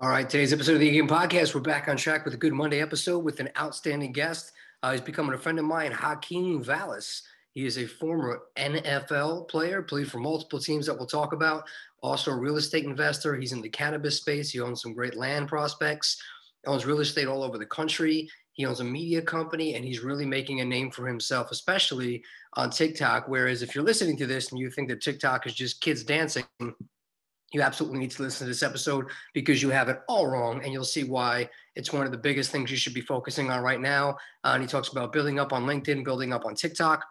All right, today's episode of the Game Podcast, we're back on track with a good Monday episode with an outstanding guest. Uh, he's becoming a friend of mine, Hakeem Valles. He is a former NFL player, played for multiple teams that we'll talk about. Also, a real estate investor. He's in the cannabis space. He owns some great land prospects, owns real estate all over the country. He owns a media company and he's really making a name for himself, especially on TikTok. Whereas, if you're listening to this and you think that TikTok is just kids dancing, you absolutely need to listen to this episode because you have it all wrong and you'll see why it's one of the biggest things you should be focusing on right now. Uh, and he talks about building up on LinkedIn, building up on TikTok,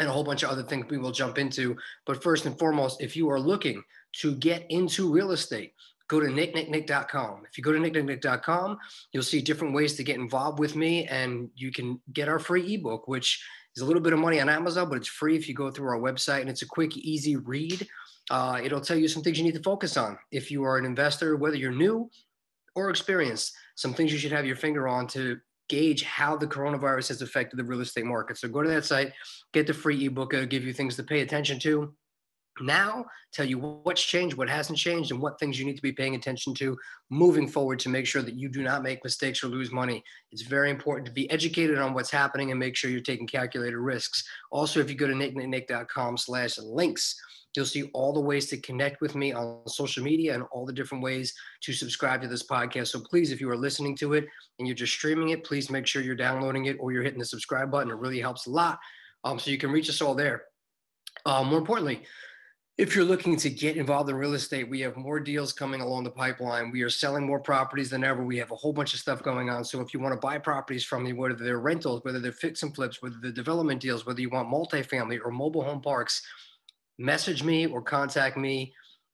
and a whole bunch of other things we will jump into. But first and foremost, if you are looking to get into real estate, go to nicknicknick.com. If you go to nicknicknick.com, you'll see different ways to get involved with me and you can get our free ebook, which is a little bit of money on Amazon, but it's free if you go through our website and it's a quick, easy read uh, it'll tell you some things you need to focus on. If you are an investor, whether you're new or experienced, some things you should have your finger on to gauge how the coronavirus has affected the real estate market. So go to that site, get the free ebook, it'll give you things to pay attention to. Now, tell you what's changed, what hasn't changed, and what things you need to be paying attention to moving forward to make sure that you do not make mistakes or lose money. It's very important to be educated on what's happening and make sure you're taking calculated risks. Also, if you go to nicknicknick.com slash links, You'll see all the ways to connect with me on social media and all the different ways to subscribe to this podcast. So please, if you are listening to it and you're just streaming it, please make sure you're downloading it or you're hitting the subscribe button. It really helps a lot. Um, so you can reach us all there. Um, more importantly, if you're looking to get involved in real estate, we have more deals coming along the pipeline. We are selling more properties than ever. We have a whole bunch of stuff going on. So if you want to buy properties from me, whether they're rentals, whether they're fix and flips, whether they're development deals, whether you want multifamily or mobile home parks, message me or contact me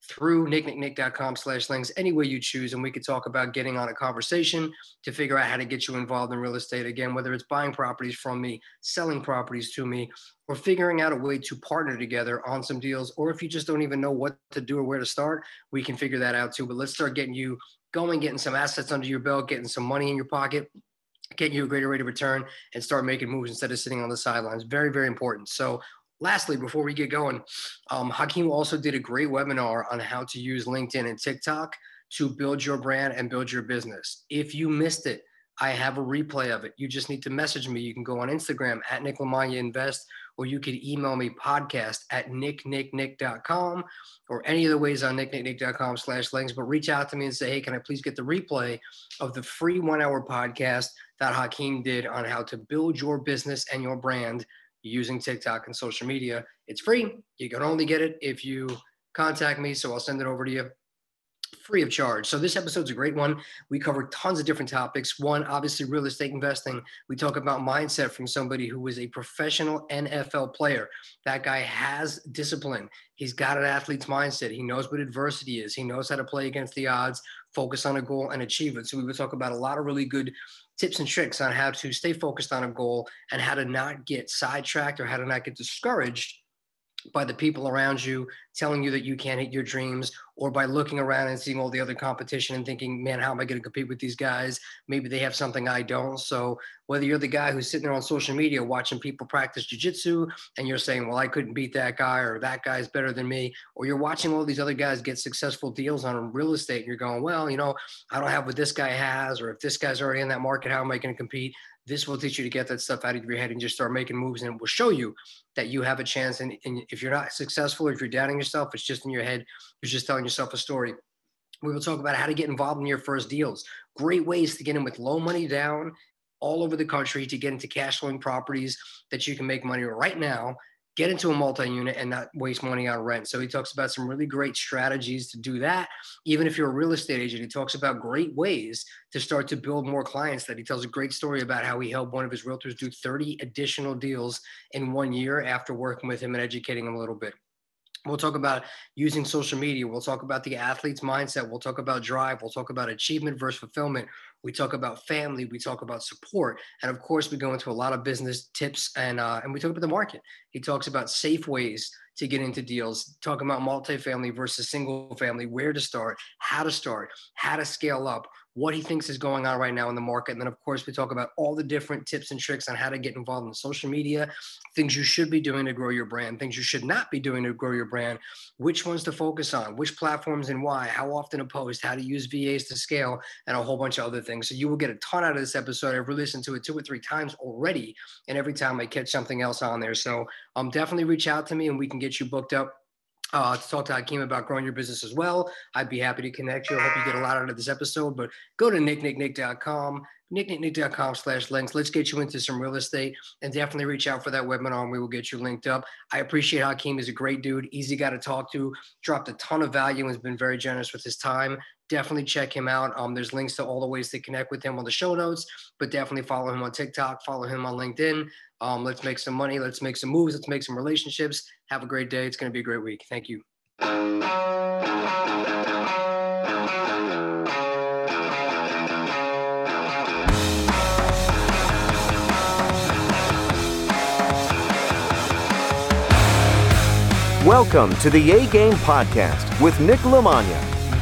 through nicknicknick.com slash links any way you choose and we could talk about getting on a conversation to figure out how to get you involved in real estate again whether it's buying properties from me selling properties to me or figuring out a way to partner together on some deals. Or if you just don't even know what to do or where to start we can figure that out too. But let's start getting you going getting some assets under your belt getting some money in your pocket getting you a greater rate of return and start making moves instead of sitting on the sidelines. Very very important. So lastly, before we get going, um, Hakeem also did a great webinar on how to use LinkedIn and TikTok to build your brand and build your business. If you missed it, I have a replay of it. You just need to message me. You can go on Instagram at Nick Lamagna Invest, or you could email me podcast at nicknicknick.com or any of the ways on nicknicknick.com slash links. But reach out to me and say, hey, can I please get the replay of the free one hour podcast that Hakeem did on how to build your business and your brand using TikTok and social media. It's free. You can only get it if you contact me. So I'll send it over to you free of charge. So this episode's a great one. We cover tons of different topics. One, obviously real estate investing. We talk about mindset from somebody who was a professional NFL player. That guy has discipline. He's got an athlete's mindset. He knows what adversity is. He knows how to play against the odds, focus on a goal and achieve it. So we would talk about a lot of really good tips and tricks on how to stay focused on a goal and how to not get sidetracked or how to not get discouraged by the people around you telling you that you can't hit your dreams or by looking around and seeing all the other competition and thinking man how am i going to compete with these guys? Maybe they have something i don't. So whether you're the guy who's sitting there on social media watching people practice jiu-jitsu and you're saying well i couldn't beat that guy or that guy's better than me or you're watching all these other guys get successful deals on real estate and you're going well you know i don't have what this guy has or if this guy's already in that market how am i going to compete this will teach you to get that stuff out of your head and just start making moves and it will show you that you have a chance. And, and if you're not successful if you're doubting yourself it's just in your head you're just telling yourself a story. We will talk about how to get involved in your first deals. Great ways to get in with low money down all over the country to get into cash flowing properties that you can make money right now get into a multi-unit and not waste money on rent. So he talks about some really great strategies to do that. Even if you're a real estate agent, he talks about great ways to start to build more clients that he tells a great story about how he helped one of his realtors do 30 additional deals in one year after working with him and educating him a little bit. We'll talk about using social media. We'll talk about the athlete's mindset. We'll talk about drive. We'll talk about achievement versus fulfillment. We talk about family. We talk about support, and of course, we go into a lot of business tips and uh, and we talk about the market. He talks about safe ways to get into deals. Talking about multifamily versus single family, where to start, how to start, how to scale up, what he thinks is going on right now in the market. And then, of course, we talk about all the different tips and tricks on how to get involved in social media, things you should be doing to grow your brand, things you should not be doing to grow your brand, which ones to focus on, which platforms and why, how often to post, how to use VAs to scale, and a whole bunch of other things. So you will get a ton out of this episode. I've listened to it two or three times already. And every time I catch something else on there. So um, definitely reach out to me and we can get you booked up uh, to talk to Hakeem about growing your business as well. I'd be happy to connect you. I hope you get a lot out of this episode, but go to nicknicknick.com, nicknicknick.com slash links. Let's get you into some real estate and definitely reach out for that webinar and we will get you linked up. I appreciate Hakeem. He's a great dude, easy guy to talk to, dropped a ton of value and has been very generous with his time. Definitely check him out. Um, there's links to all the ways to connect with him on the show notes, but definitely follow him on TikTok, follow him on LinkedIn. Um, let's make some money. Let's make some moves. Let's make some relationships. Have a great day. It's going to be a great week. Thank you. Welcome to the A Game Podcast with Nick Lamagna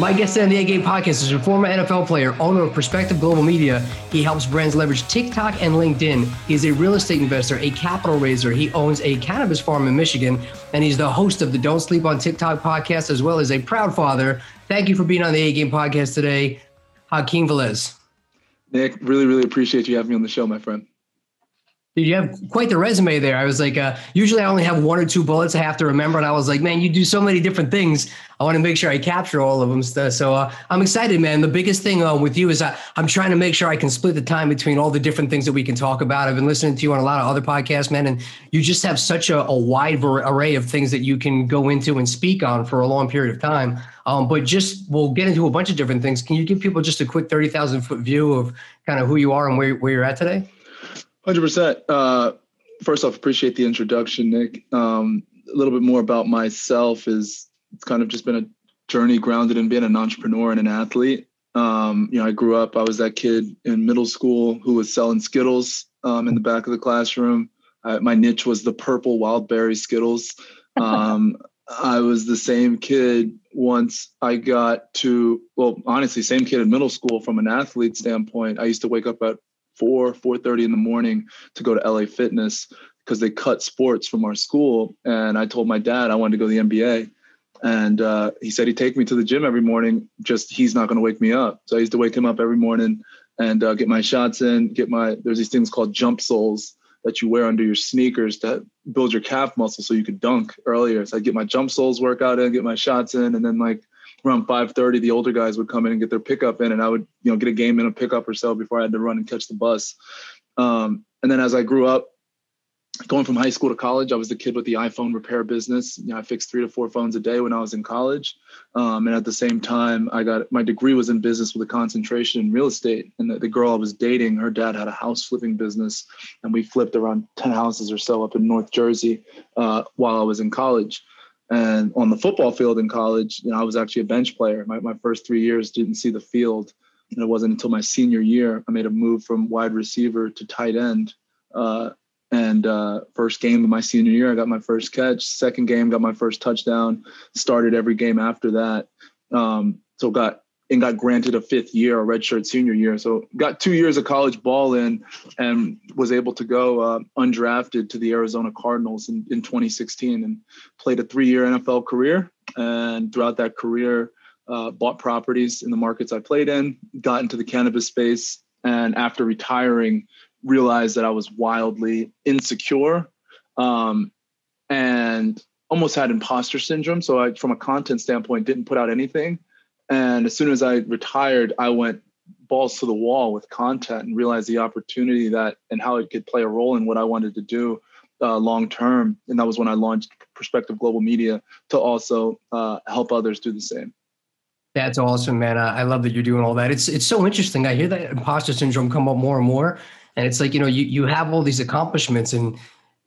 My guest on the A Game podcast is a former NFL player, owner of Perspective Global Media. He helps brands leverage TikTok and LinkedIn. He's a real estate investor, a capital raiser. He owns a cannabis farm in Michigan, and he's the host of the Don't Sleep on TikTok podcast, as well as a proud father. Thank you for being on the A Game podcast today, Hakeem Valles. Nick, really, really appreciate you having me on the show, my friend. You have quite the resume there. I was like, uh, usually I only have one or two bullets I have to remember. And I was like, man, you do so many different things. I want to make sure I capture all of them. So uh, I'm excited, man. The biggest thing uh, with you is I, I'm trying to make sure I can split the time between all the different things that we can talk about. I've been listening to you on a lot of other podcasts, man. And you just have such a, a wide array of things that you can go into and speak on for a long period of time. Um, but just we'll get into a bunch of different things. Can you give people just a quick 30,000 foot view of kind of who you are and where, where you're at today? Hundred uh, percent. First off, appreciate the introduction, Nick. Um, a little bit more about myself is it's kind of just been a journey grounded in being an entrepreneur and an athlete. Um, you know, I grew up. I was that kid in middle school who was selling Skittles um, in the back of the classroom. I, my niche was the purple wild berry Skittles. Um, I was the same kid once I got to, well, honestly, same kid in middle school from an athlete standpoint. I used to wake up at four, four thirty in the morning to go to LA Fitness because they cut sports from our school. And I told my dad I wanted to go to the NBA. And uh, he said he'd take me to the gym every morning. Just he's not going to wake me up. So I used to wake him up every morning and uh, get my shots in. Get my there's these things called jump soles that you wear under your sneakers to build your calf muscle so you could dunk earlier. So i'd get my jump soles workout in, get my shots in, and then like around 5:30, the older guys would come in and get their pickup in, and I would you know get a game in a pickup or so before I had to run and catch the bus. Um, and then as I grew up, going from high school to college, I was the kid with the iPhone repair business. You know, I fixed three to four phones a day when I was in college, um, and at the same time, I got my degree was in business with a concentration in real estate. And the, the girl I was dating, her dad had a house flipping business, and we flipped around ten houses or so up in North Jersey uh, while I was in college. And on the football field in college, you know, I was actually a bench player. My, my first three years didn't see the field. And it wasn't until my senior year I made a move from wide receiver to tight end. Uh, and uh, first game of my senior year, I got my first catch. Second game, got my first touchdown. Started every game after that. Um, so got and got granted a fifth year, a redshirt senior year. So got two years of college ball in and was able to go uh, undrafted to the Arizona Cardinals in, in 2016 and played a three-year NFL career. And throughout that career, uh, bought properties in the markets I played in, got into the cannabis space, and after retiring, realized that I was wildly insecure um, and almost had imposter syndrome. So I, from a content standpoint, didn't put out anything and as soon as I retired, I went balls to the wall with content and realized the opportunity that and how it could play a role in what I wanted to do uh, long term. And that was when I launched Perspective Global Media to also uh, help others do the same. That's awesome, man. I love that you're doing all that. It's it's so interesting. I hear that imposter syndrome come up more and more, and it's like you know you you have all these accomplishments and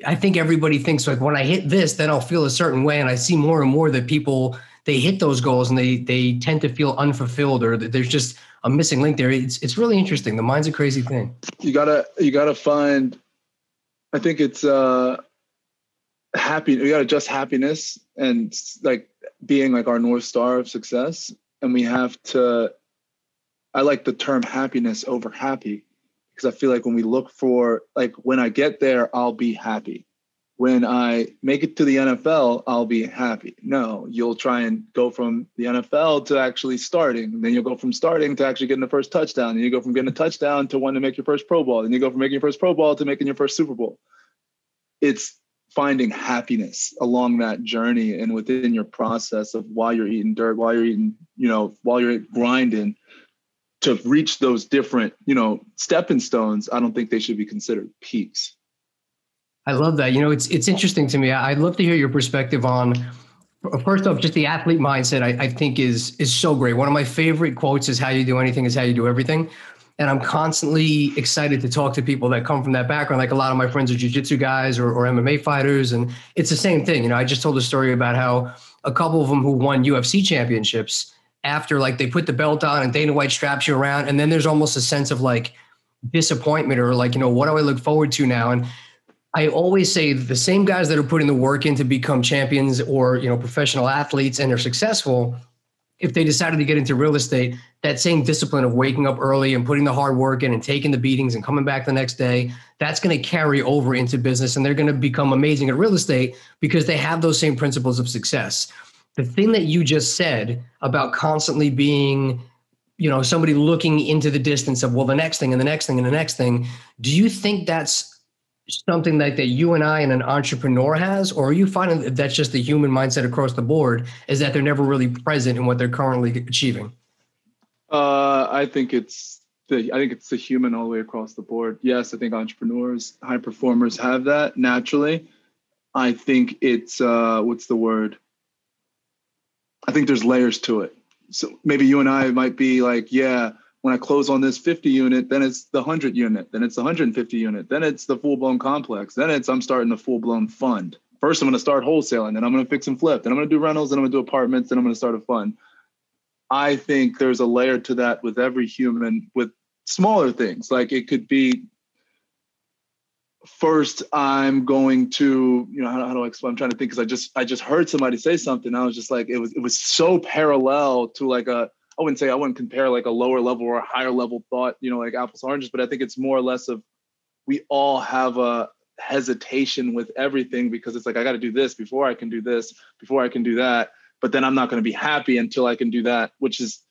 I think everybody thinks like when I hit this, then I'll feel a certain way. And I see more and more that people they hit those goals and they they tend to feel unfulfilled or there's just a missing link there. It's it's really interesting. The mind's a crazy thing. You gotta you gotta find. I think it's uh happy. We gotta just happiness and like being like our north star of success, and we have to. I like the term happiness over happy because I feel like when we look for like when I get there, I'll be happy when I make it to the NFL, I'll be happy. No, you'll try and go from the NFL to actually starting. Then you'll go from starting to actually getting the first touchdown. And you go from getting a touchdown to wanting to make your first Pro Bowl. Then you go from making your first Pro Bowl to making your first Super Bowl. It's finding happiness along that journey and within your process of while you're eating dirt, while you're eating, you know, while you're grinding to reach those different, you know, stepping stones. I don't think they should be considered peaks I love that. You know, it's it's interesting to me. I'd love to hear your perspective on first off, just the athlete mindset. I, I think is is so great. One of my favorite quotes is "How you do anything is how you do everything." And I'm constantly excited to talk to people that come from that background. Like a lot of my friends are jujitsu guys or, or MMA fighters, and it's the same thing. You know, I just told a story about how a couple of them who won UFC championships after like they put the belt on and Dana White straps you around, and then there's almost a sense of like disappointment or like you know what do I look forward to now? And I always say the same guys that are putting the work in to become champions or you know professional athletes and they're successful, if they decided to get into real estate, that same discipline of waking up early and putting the hard work in and taking the beatings and coming back the next day, that's going to carry over into business and they're going to become amazing at real estate because they have those same principles of success. The thing that you just said about constantly being you know somebody looking into the distance of well the next thing and the next thing and the next thing do you think that's something like that you and I and an entrepreneur has, or are you finding that that's just the human mindset across the board? Is that they're never really present in what they're currently achieving? Uh, I think it's the I think it's the human all the way across the board. Yes, I think entrepreneurs, high performers have that naturally. I think it's uh, what's the word? I think there's layers to it. So maybe you and I might be like, yeah, when I close on this 50 unit, then it's the 100 unit, then it's the 150 unit, then it's the full blown complex, then it's I'm starting the full blown fund. First, I'm going to start wholesaling, then I'm going to fix and flip, then I'm going to do rentals, then I'm going to do apartments, then I'm going to start a fund. I think there's a layer to that with every human with smaller things. Like it could be first I'm going to, you know, how, how do I explain? I'm trying to think because I just I just heard somebody say something. I was just like, it was it was so parallel to like a I wouldn't say I wouldn't compare like a lower level or a higher level thought, you know, like apples oranges, but I think it's more or less of we all have a hesitation with everything because it's like I got to do this before I can do this, before I can do that, but then I'm not going to be happy until I can do that, which is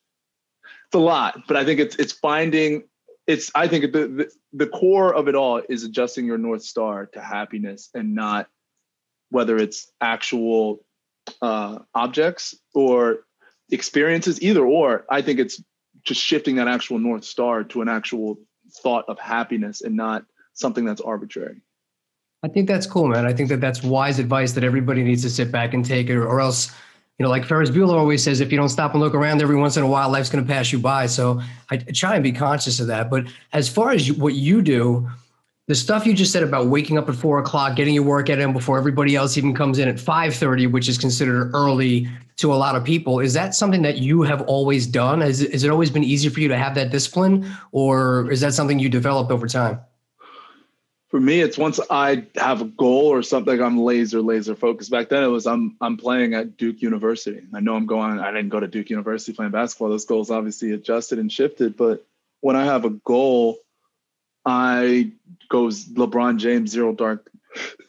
it's a lot. But I think it's it's finding it's I think the, the the core of it all is adjusting your north star to happiness and not whether it's actual uh, objects or experiences, either or. I think it's just shifting that actual North Star to an actual thought of happiness and not something that's arbitrary. I think that's cool, man. I think that that's wise advice that everybody needs to sit back and take it, or else, you know, like Ferris Bueller always says, if you don't stop and look around every once in a while, life's going to pass you by. So I try and be conscious of that. But as far as what you do, the stuff you just said about waking up at four o'clock, getting your workout in before everybody else even comes in at five thirty, which is considered early to a lot of people, is that something that you have always done? Has, has it always been easy for you to have that discipline, or is that something you developed over time? For me, it's once I have a goal or something, I'm laser laser focused. Back then, it was I'm I'm playing at Duke University. I know I'm going. I didn't go to Duke University playing basketball. Those goals obviously adjusted and shifted, but when I have a goal I goes LeBron James zero dark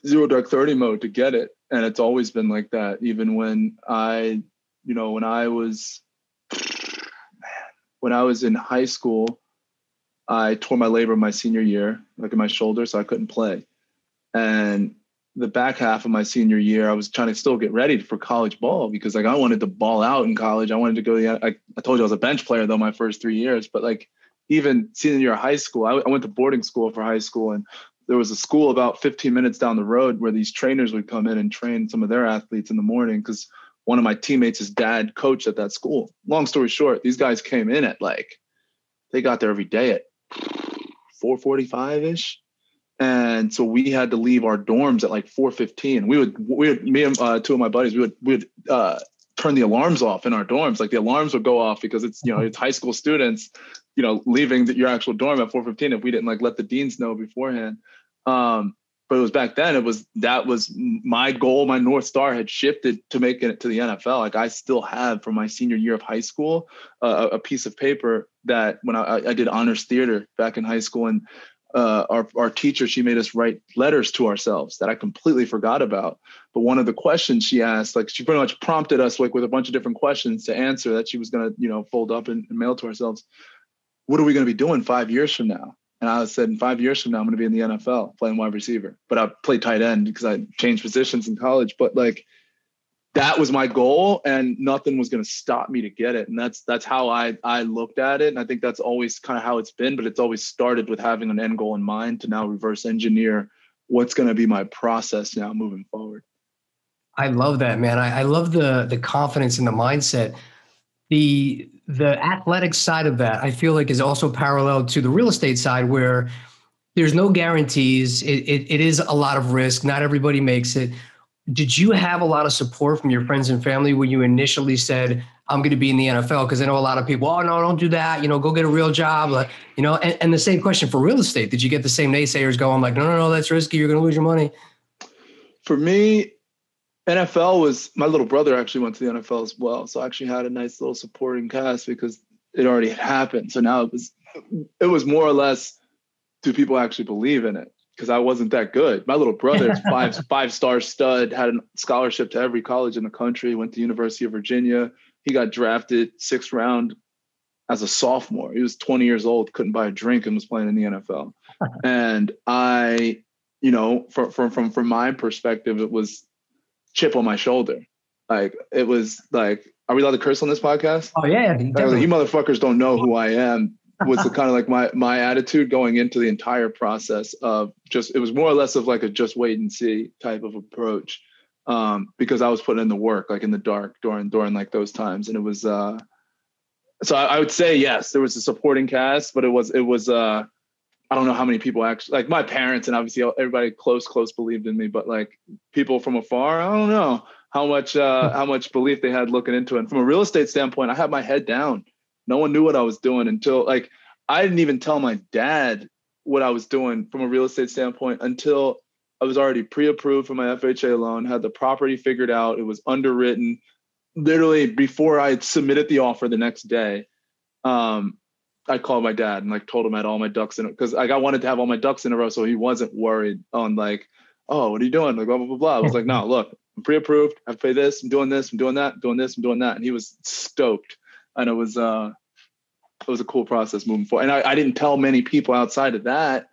zero dark 30 mode to get it. And it's always been like that. Even when I, you know, when I was man, when I was in high school, I tore my labrum my senior year, like in my shoulder, so I couldn't play. And the back half of my senior year, I was trying to still get ready for college ball because like I wanted to ball out in college. I wanted to go. I, I told you I was a bench player though my first three years, but like even senior year of high school, I, I went to boarding school for high school, and there was a school about 15 minutes down the road where these trainers would come in and train some of their athletes in the morning because one of my teammates' dad coached at that school. Long story short, these guys came in at like they got there every day at 4:45 ish, and so we had to leave our dorms at like 4:15. We would we would me and uh, two of my buddies we would we would uh, turn the alarms off in our dorms. Like the alarms would go off because it's you know it's high school students, you know, leaving the, your actual dorm at 4:15 if we didn't like let the deans know beforehand. Um, but it was back then. It was that was my goal. My north star had shifted to making it to the NFL. Like I still have from my senior year of high school uh, a piece of paper that when I, I did honors theater back in high school and uh, our, our teacher, she made us write letters to ourselves that I completely forgot about. But one of the questions she asked, like she pretty much prompted us like with a bunch of different questions to answer that she was going to, you know, fold up and, and mail to ourselves. What are we going to be doing five years from now? And I said, in five years from now, I'm going to be in the NFL playing wide receiver. But I played tight end because I changed positions in college. But like, that was my goal and nothing was going to stop me to get it. And that's that's how i i looked at it and i think that's always kind of how it's been but it's always started with having an end goal in mind to now reverse engineer what's going to be my process now moving forward. I love that man. I, I love the the confidence and the mindset. The the athletic side of that i feel like is also parallel to the real estate side where there's no guarantees. It, it, it is a lot of risk. Not everybody makes it did you have a lot of support from your friends and family when you initially said i'm going to be in the nfl because i know a lot of people oh no don't do that you know go get a real job like, you know and, and the same question for real estate. Did you get the same naysayers going like no no no that's risky you're going to lose your money for me nfl was my little brother actually went to the nfl as well so i actually had a nice little supporting cast because it already happened. So now it was it was more or less do people actually believe in it because I wasn't that good. My little brother, five five star stud, had a scholarship to every college in the country, went to University of Virginia. He got drafted sixth round as a sophomore. He was 20 years old, couldn't buy a drink, and was playing in the NFL. and I, you know, from from from from my perspective, it was chip on my shoulder. Like it was like, are we allowed to curse on this podcast? Oh yeah, you motherfuckers don't know who I am was the kind of like my my attitude going into the entire process of just it was more or less of like a just wait and see type of approach um, because I was putting in the work like in the dark during during like those times. And it was uh so I, I would say yes there was a supporting cast but it was it was uh I don't know how many people actually like my parents and obviously everybody close close believed in me but like people from afar I don't know how much uh how much belief they had looking into it. And from a real estate standpoint I had my head down no one knew what I was doing until like I didn't even tell my dad what I was doing from a real estate standpoint until I was already pre-approved for my FHA loan, had the property figured out, it was underwritten. Literally before I submitted the offer the next day, um, I called my dad and like told him I had all my ducks in because like I wanted to have all my ducks in a row so he wasn't worried on like, oh, what are you doing? Like blah blah blah blah. I was like, no, look, I'm pre-approved. I pay this. I'm doing this. I'm doing that. I'm doing this. I'm doing that. And he was stoked and it was uh it was a cool process moving forward. And I, I didn't tell many people outside of that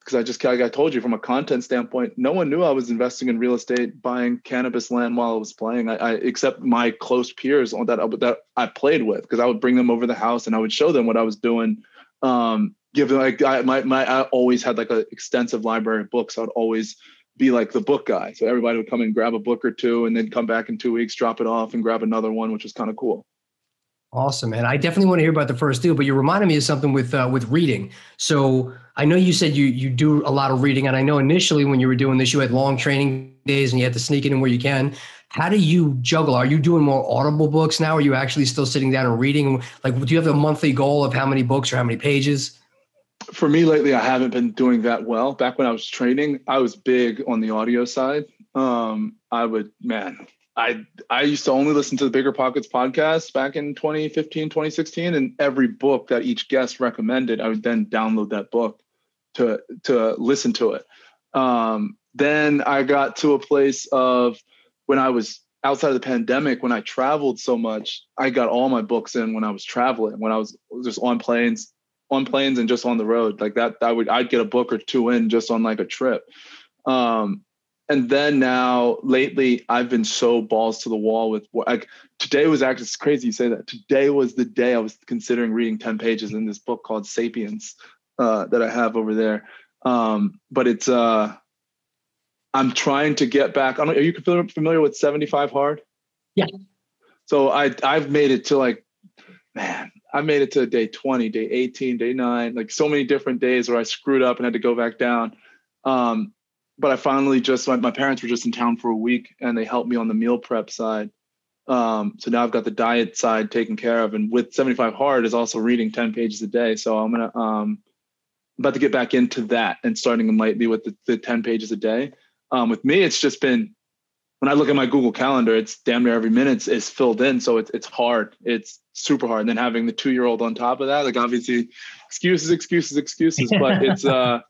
because I just like I told you from a content standpoint, no one knew I was investing in real estate, buying cannabis land while I was playing. I, I except my close peers on that that I played with because I would bring them over the house and I would show them what I was doing. Um, give them like I my my I always had like an extensive library of books. I would always be like the book guy. So everybody would come and grab a book or two and then come back in two weeks, drop it off and grab another one, which was kind of cool. Awesome, and I definitely want to hear about the first deal. But you reminded me of something with uh, with reading. So I know you said you you do a lot of reading, and I know initially when you were doing this, you had long training days and you had to sneak it in where you can. How do you juggle? Are you doing more audible books now? Are you actually still sitting down and reading? Like, do you have a monthly goal of how many books or how many pages? For me, lately, I haven't been doing that well. Back when I was training, I was big on the audio side. Um, I would, man, I I used to only listen to the Bigger Pockets podcast back in 2015, 2016, and every book that each guest recommended, I would then download that book to to listen to it. Um, then I got to a place of when I was outside of the pandemic, when I traveled so much, I got all my books in when I was traveling, when I was just on planes, on planes and just on the road. Like that, I would I'd get a book or two in just on like a trip. Um, and then now lately i've been so balls to the wall with like today was actually it's crazy you say that. Today was the day i was considering reading 10 pages in this book called sapiens uh, that i have over there. Um, but it's uh, i'm trying to get back I don't, are you familiar with 75 hard? Yeah. So i i've made it to like man i made it to day 20 day 18 day 9 like so many different days where i screwed up and had to go back down. Um, but I finally just my, my parents were just in town for a week and they helped me on the meal prep side. Um, so now I've got the diet side taken care of, and with 75 hard is also reading 10 pages a day. So I'm gonna um, about to get back into that and starting lightly with the, the 10 pages a day. Um, with me, it's just been when I look at my Google Calendar, it's damn near every minute is filled in. So it's it's hard. It's super hard. And then having the two year old on top of that, like obviously excuses, excuses, excuses. But it's uh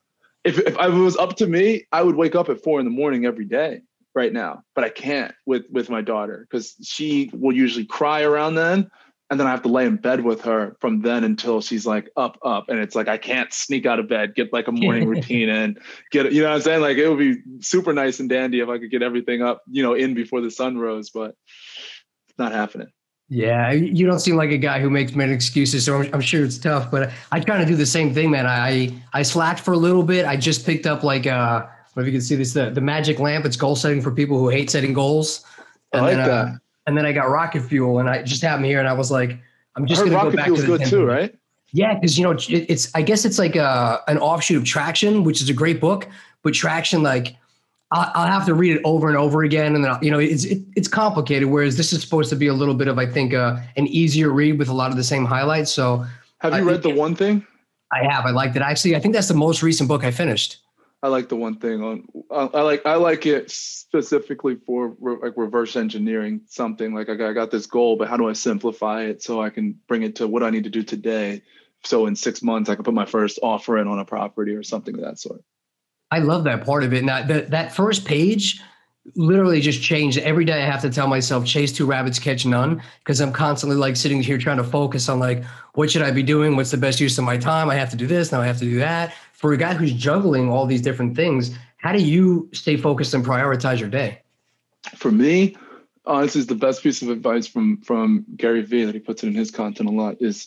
if if I, it was up to me, I would wake up at four in the morning every day right now. But I can't with with my daughter because she will usually cry around then and then I have to lay in bed with her from then until she's like up, up, and it's like I can't sneak out of bed, get like a morning routine and get you know what I'm saying. Like it would be super nice and dandy if I could get everything up, you know, in before the sun rose, but it's not happening. Yeah, you don't seem like a guy who makes many excuses, so I'm, I'm sure it's tough. But I kind of do the same thing, man. I I slacked for a little bit. I just picked up like uh, if you can see this, the the magic lamp. It's goal setting for people who hate setting goals. And I like then, that. Uh, and then I got rocket fuel, and I just had me here, and I was like, I'm just gonna rocket go back fuel's to the good too, right? Yeah, because you know it, it's I guess it's like a, an offshoot of Traction, which is a great book, but Traction like I'll, I'll have to read it over and over again, and then you know it's it, it's complicated. Whereas this is supposed to be a little bit of I think uh, an easier read with a lot of the same highlights. So have you I read the one thing? I have. I liked it. Actually, I think that's the most recent book I finished. I like the one thing on. I like I like it specifically for like reverse engineering something. Like I got, I got this goal, but how do I simplify it so I can bring it to what I need to do today? So in six months, I can put my first offer in on a property or something of that sort. I love that part of it. Now that that first page literally just changed every day i have to tell myself chase two rabbits catch none because i'm constantly like sitting here trying to focus on like what should i be doing? What's the best use of my time? I have to do this now i have to do that. For a guy who's juggling all these different things how do you stay focused and prioritize your day? For me this is the best piece of advice from from gary vee that he puts it in his content a lot is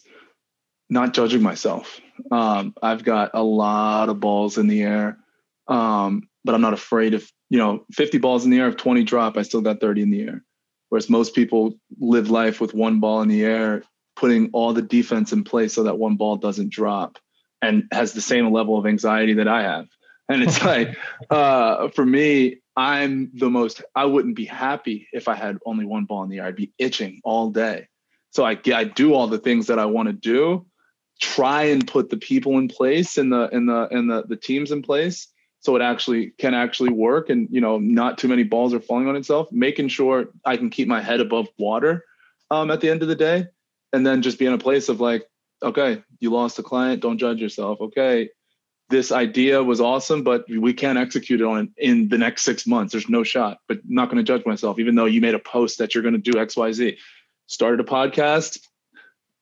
not judging myself. Um, i've got a lot of balls in the air um, but i'm not afraid of you know, 50 balls in the air, if 20 drop, I still got 30 in the air. Whereas most people live life with one ball in the air, putting all the defense in place so that one ball doesn't drop and has the same level of anxiety that I have. And it's like, uh, for me, I'm the most, I wouldn't be happy if I had only one ball in the air. I'd be itching all day. So I, I do all the things that I want to do, try and put the people in place and the, and the, and the, the teams in place so it actually can actually work. And you know not too many balls are falling on itself making sure i can keep my head above water um, at the end of the day. And then just be in a place of like okay you lost a client don't judge yourself. Okay this idea was awesome but we can't execute it on in the next six months. There's no shot but not going to judge myself even though you made a post that you're going to do xyz started a podcast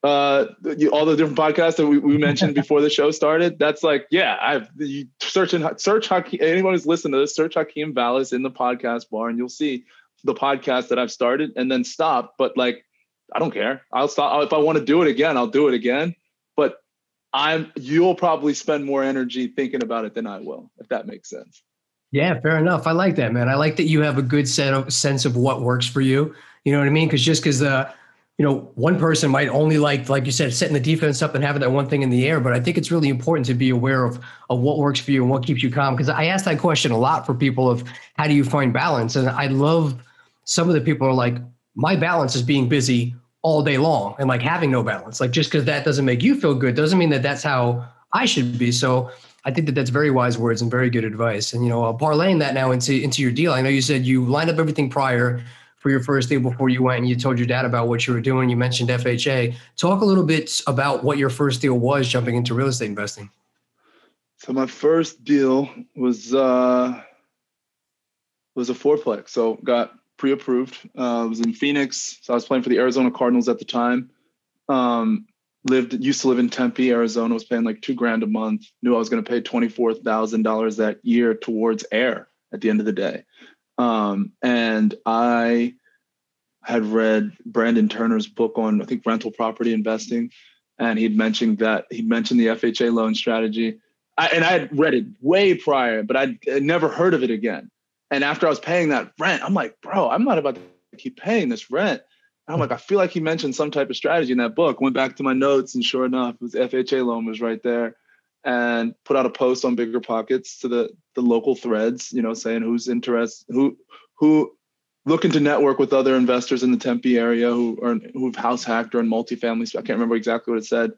uh, all the different podcasts that we, we mentioned before the show started. That's like, yeah, I've you search and search Hakeem, anyone who's listened to this, search Hakeem Valles in the podcast bar, and you'll see the podcast that I've started and then stop. But like, I don't care. I'll stop if I want to do it again. I'll do it again. But I'm you'll probably spend more energy thinking about it than I will, if that makes sense. Yeah, fair enough. I like that, man. I like that you have a good set of sense of what works for you. You know what I mean? Because just because the uh, you know, one person might only like, like you said, setting the defense up and having that one thing in the air. But I think it's really important to be aware of of what works for you and what keeps you calm. Because I ask that question a lot for people of how do you find balance? And I love some of the people are like, my balance is being busy all day long and like having no balance. Like just because that doesn't make you feel good doesn't mean that that's how I should be. So I think that that's very wise words and very good advice. And you know, uh, parlaying that now into into your deal. I know you said you lined up everything prior for your first deal before you went and you told your dad about what you were doing. You mentioned FHA. Talk a little bit about what your first deal was jumping into real estate investing. So my first deal was uh was a fourplex. So got pre-approved. Uh, was in Phoenix. So I was playing for the Arizona Cardinals at the time. Um, lived used to live in Tempe, Arizona. Was paying like two grand a month. Knew I was going to pay twenty four thousand dollars that year towards air at the end of the day. Um, and I had read Brandon Turner's book on, I think, rental property investing. And he'd mentioned that he mentioned the FHA loan strategy. I, and I had read it way prior, but I'd, I'd never heard of it again. And after I was paying that rent, I'm like, bro, I'm not about to keep paying this rent. I'm like, I feel like he mentioned some type of strategy in that book. Went back to my notes, and sure enough, was FHA loan was right there. And put out a post on Bigger Pockets to the the local threads, you know, saying who's interested, who who looking to network with other investors in the Tempe area who are who've house hacked or in multifamily. I can't remember exactly what it said.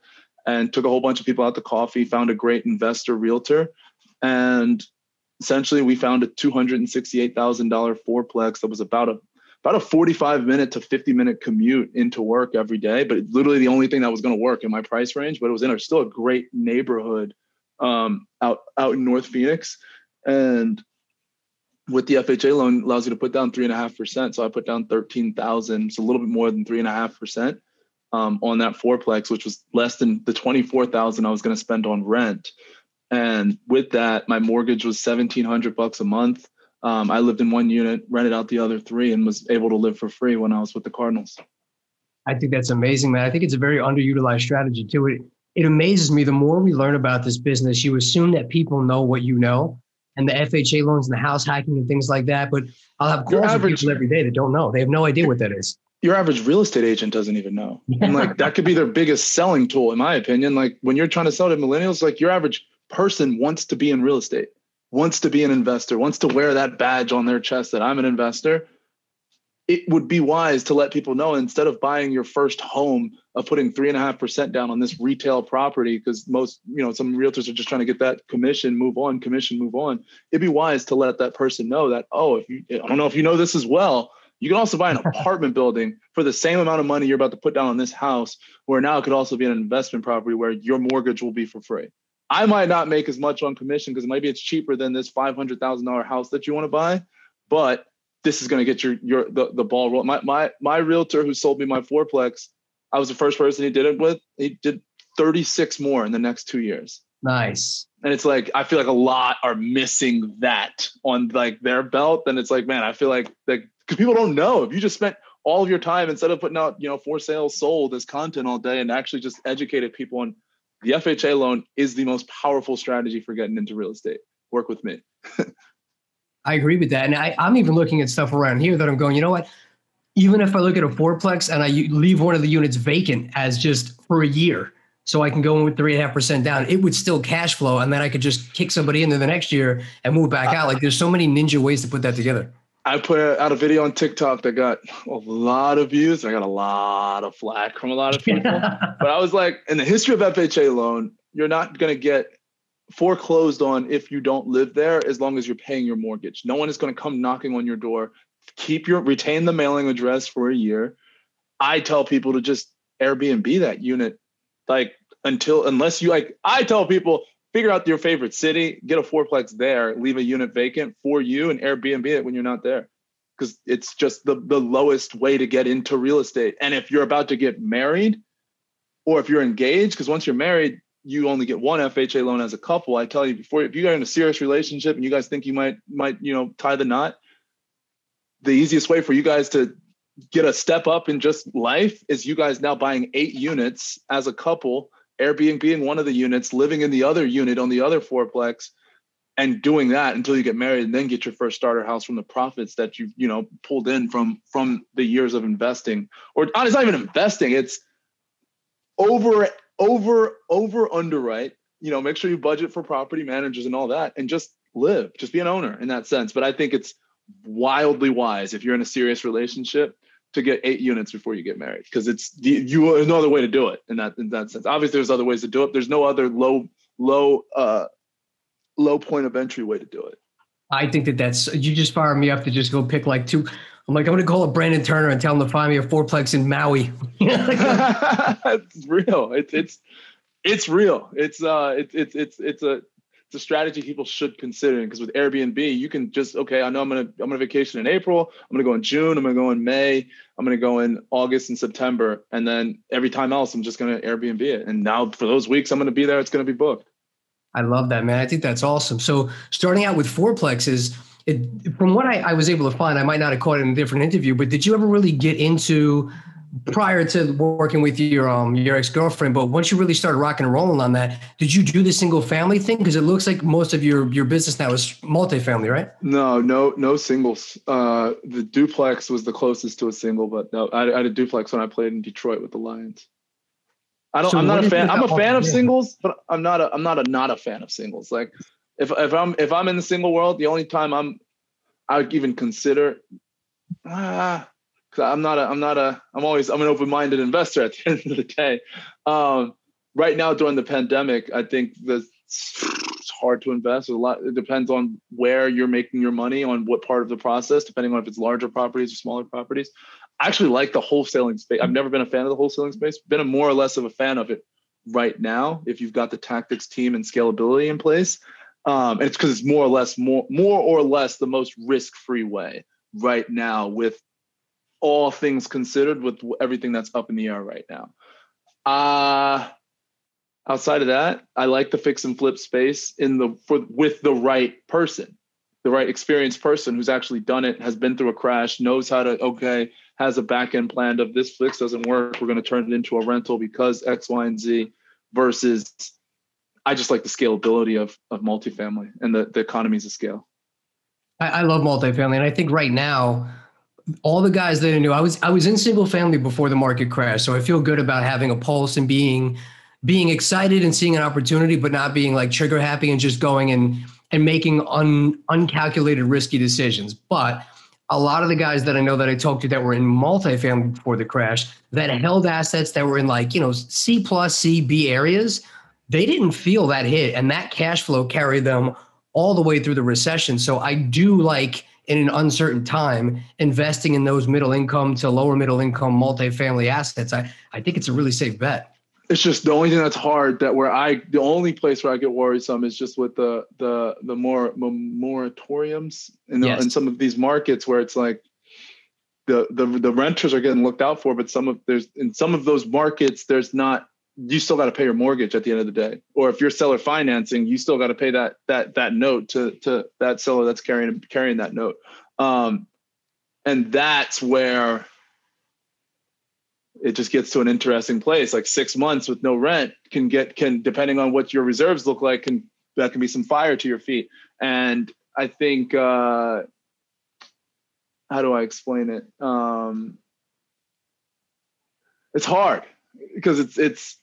And took a whole bunch of people out to coffee, found a great investor realtor, and essentially we found a two hundred and sixty-eight thousand dollar fourplex that was about a about a 45 minute to 50 minute commute into work every day, but literally the only thing that was going to work in my price range, but it was in a still a great neighborhood um, out out in North Phoenix. And with the FHA loan allows you to put down three and a half percent. So I put down 13,000, so a little bit more than three and a half percent um, on that fourplex, which was less than the 24,000 I was going to spend on rent. And with that, my mortgage was 1700 bucks a month um, I lived in one unit, rented out the other three, and was able to live for free when I was with the Cardinals. I think that's amazing, man. I think it's a very underutilized strategy too. It it amazes me the more we learn about this business. You assume that people know what you know, and the FHA loans and the house hacking and things like that. But I'll have calls average, people every day that don't know. They have no idea what that is. Your average real estate agent doesn't even know, and like that could be their biggest selling tool, in my opinion. Like when you're trying to sell to millennials, like your average person wants to be in real estate wants to be an investor, wants to wear that badge on their chest that I'm an investor, it would be wise to let people know instead of buying your first home of putting three and a half percent down on this retail property, because most, you know, some realtors are just trying to get that commission, move on, commission, move on. It'd be wise to let that person know that, oh, if you I don't know if you know this as well, you can also buy an apartment building for the same amount of money you're about to put down on this house, where now it could also be an investment property where your mortgage will be for free. I might not make as much on commission because maybe it's cheaper than this five hundred thousand dollar house that you want to buy, but this is going to get your your the, the ball rolling. My my my realtor who sold me my fourplex, I was the first person he did it with. He did thirty six more in the next two years. Nice. And it's like I feel like a lot are missing that on like their belt. And it's like, man, I feel like because people don't know if you just spent all of your time instead of putting out you know for sale sold as content all day and actually just educated people on the FHA loan is the most powerful strategy for getting into real estate. Work with me. I agree with that. And I, I'm even looking at stuff around here that I'm going, you know what? Even if I look at a fourplex and I leave one of the units vacant as just for a year, so I can go in with three and a half percent down, it would still cash flow. And then I could just kick somebody into the next year and move back uh, out. Like there's so many ninja ways to put that together. I put out a video on TikTok that got a lot of views. I got a lot of flack from a lot of people. but I was like, in the history of FHA loan, you're not going to get foreclosed on if you don't live there as long as you're paying your mortgage. No one is going to come knocking on your door. Keep your retain the mailing address for a year. I tell people to just Airbnb that unit like until unless you like I tell people figure out your favorite city, get a fourplex there, leave a unit vacant for you, and Airbnb it when you're not there. Because it's just the, the lowest way to get into real estate. And if you're about to get married, or if you're engaged, because once you're married, you only get one FHA loan as a couple. I tell you before, if you got in a serious relationship and you guys think you might might you know tie the knot, the easiest way for you guys to get a step up in just life is you guys now buying eight units as a couple Airbnb in one of the units, living in the other unit on the other fourplex, and doing that until you get married, and then get your first starter house from the profits that you you know pulled in from from the years of investing. Or ah, it's not even investing; it's over over over underwrite. You know, make sure you budget for property managers and all that, and just live, just be an owner in that sense. But I think it's wildly wise if you're in a serious relationship to get eight units before you get married because it's you there's no other way to do it in that in that sense. Obviously, there's other ways to do it. There's no other low low uh low point of entry way to do it. I think that that's you just fired me up to just go pick like two. I'm like, I'm gonna call up Brandon Turner and tell him to find me a fourplex in Maui. it's real. It's it's it's real. It's uh it's it's it's it's a a strategy people should consider because with Airbnb, you can just okay, I know I'm gonna I'm gonna vacation in April, I'm gonna go in June, I'm gonna go in May, I'm gonna go in August and September, and then every time else I'm just gonna Airbnb it. And now for those weeks I'm gonna be there, it's gonna be booked. I love that, man. I think that's awesome. So starting out with fourplexes, it, from what I, I was able to find, I might not have caught it in a different interview, but did you ever really get into prior to working with your um your ex-girlfriend but once you really started rocking and rolling on that did you do the single family thing because it looks like most of your your business now is multifamily right no no no singles uh the duplex was the closest to a single but no i, I had a duplex when i played in detroit with the lions I don't. So I'm not a fan. I'm a fan of singles, but I'm not a. I'm not a not a fan of singles. Like if if I'm if I'm in the single world, the only time I'm I would even consider ah I'm not a I'm not a I'm always I'm an open-minded investor at the end of the day. Um, right now during the pandemic, I think the it's hard to invest. a lot. It depends on where you're making your money, on what part of the process, depending on if it's larger properties or smaller properties. I actually like the wholesaling space. I've never been a fan of the wholesaling space. Been a more or less of a fan of it right now. If you've got the tactics team and scalability in place, um, and it's because it's more or less more more or less the most risk free way right now with all things considered with everything that's up in the air right now. Uh outside of that, I like the fix and flip space in the for with the right person, the right experienced person who's actually done it, has been through a crash, knows how to okay, has a back end plan of this fix doesn't work, we're going to turn it into a rental because X, Y, and Z, versus I just like the scalability of of multifamily and the the economies of scale. I, I love multifamily, and I think right now all the guys that I knew, I was I was in single family before the market crash, so I feel good about having a pulse and being being excited and seeing an opportunity, but not being like trigger happy and just going and and making un, uncalculated risky decisions. But a lot of the guys that I know that I talked to that were in multifamily before the crash that held assets that were in like you know C plus C B areas, they didn't feel that hit, and that cash flow carried them all the way through the recession. So I do like in an uncertain time, investing in those middle income to lower middle income multifamily assets, I, I think it's a really safe bet. It's just the only thing that's hard that where I the only place where I get worrisome is just with the the the more moratoriums in, the, yes. in some of these markets where it's like the, the the renters are getting looked out for, but some of there's in some of those markets there's not you still got to pay your mortgage at the end of the day. Or if you're seller financing, you still got to pay that that that note to to that seller that's carrying carrying that note. Um, and that's where it just gets to an interesting place. Like six months with no rent can get can depending on what your reserves look like can that can be some fire to your feet. And I think uh, how do I explain it? Um, it's hard because it's it's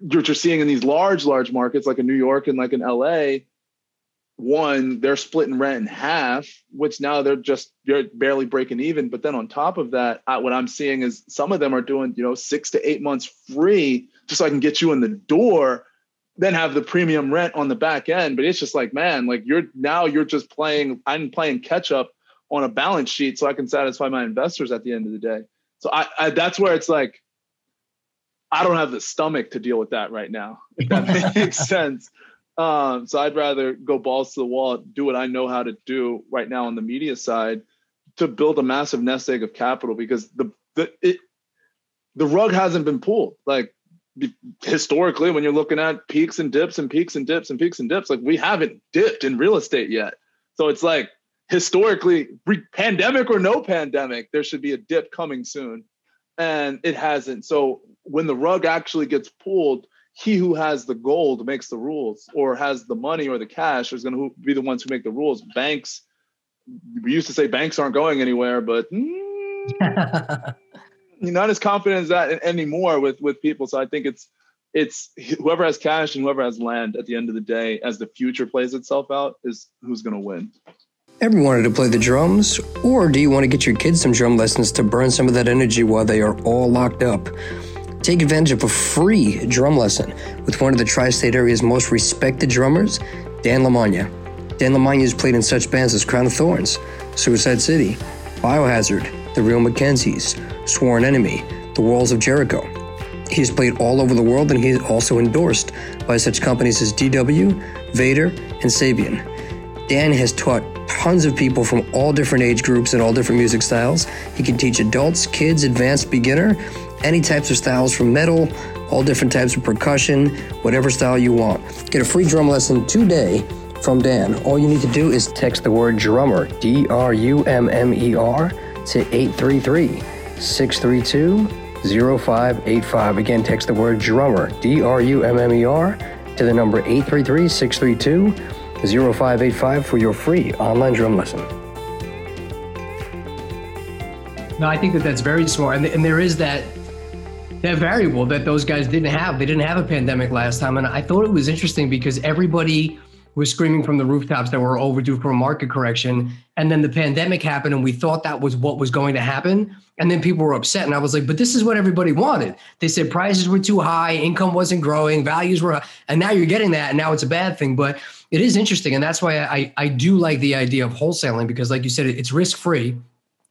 what you're seeing in these large, large markets like in New York and like in LA, one, they're splitting rent in half, which now they're just they're barely breaking even. But then on top of that, I, what I'm seeing is some of them are doing, you know, six to eight months free just so I can get you in the door, then have the premium rent on the back end. But it's just like, man, like you're now you're just playing, I'm playing catch up on a balance sheet so I can satisfy my investors at the end of the day. So I, I that's where it's like I don't have the stomach to deal with that right now. If that makes sense. Um, so I'd rather go balls to the wall, do what I know how to do right now on the media side to build a massive nest egg of capital because the the it the rug hasn't been pulled. Like historically, when you're looking at peaks and dips and peaks and dips and peaks and dips, like we haven't dipped in real estate yet. So it's like historically, pandemic or no pandemic, there should be a dip coming soon, and it hasn't. So when the rug actually gets pulled, he who has the gold makes the rules, or has the money or the cash is going to be the ones who make the rules. Banks, we used to say banks aren't going anywhere, but mm, you're not as confident as that anymore with with people. So I think it's it's whoever has cash and whoever has land at the end of the day, as the future plays itself out, is who's going to win. Ever wanted to play the drums? Or do you want to get your kids some drum lessons to burn some of that energy while they are all locked up? Take advantage of a free drum lesson with one of the tri state area's most respected drummers, Dan Lamagna. Dan Lamagna has played in such bands as Crown of Thorns, Suicide City, Biohazard, The Real McKenzies, Sworn Enemy, The Walls of Jericho. He's played all over the world and he is also endorsed by such companies as DW, Vater, and Sabian. Dan has taught tons of people from all different age groups and all different music styles. He can teach adults, kids, advanced, beginner, any types of styles from metal, all different types of percussion, whatever style you want. Get a free drum lesson today from Dan. All you need to do is text the word drummer, D R U M M E R, to 833 632 0585. Again, text the word drummer, D R U M M E R, to the number 833 632 0585 for your free online drum lesson. No, I think that that's very smart. And, and there is that that variable that those guys didn't have. They didn't have a pandemic last time. And I thought it was interesting because everybody was screaming from the rooftops that we're overdue for a market correction. And then the pandemic happened and we thought that was what was going to happen. And then people were upset. And I was like, but this is what everybody wanted. They said prices were too high, income wasn't growing, values were, and now you're getting that. And now it's a bad thing. But it is interesting. And that's why I, I do like the idea of wholesaling because, like you said, it's risk free.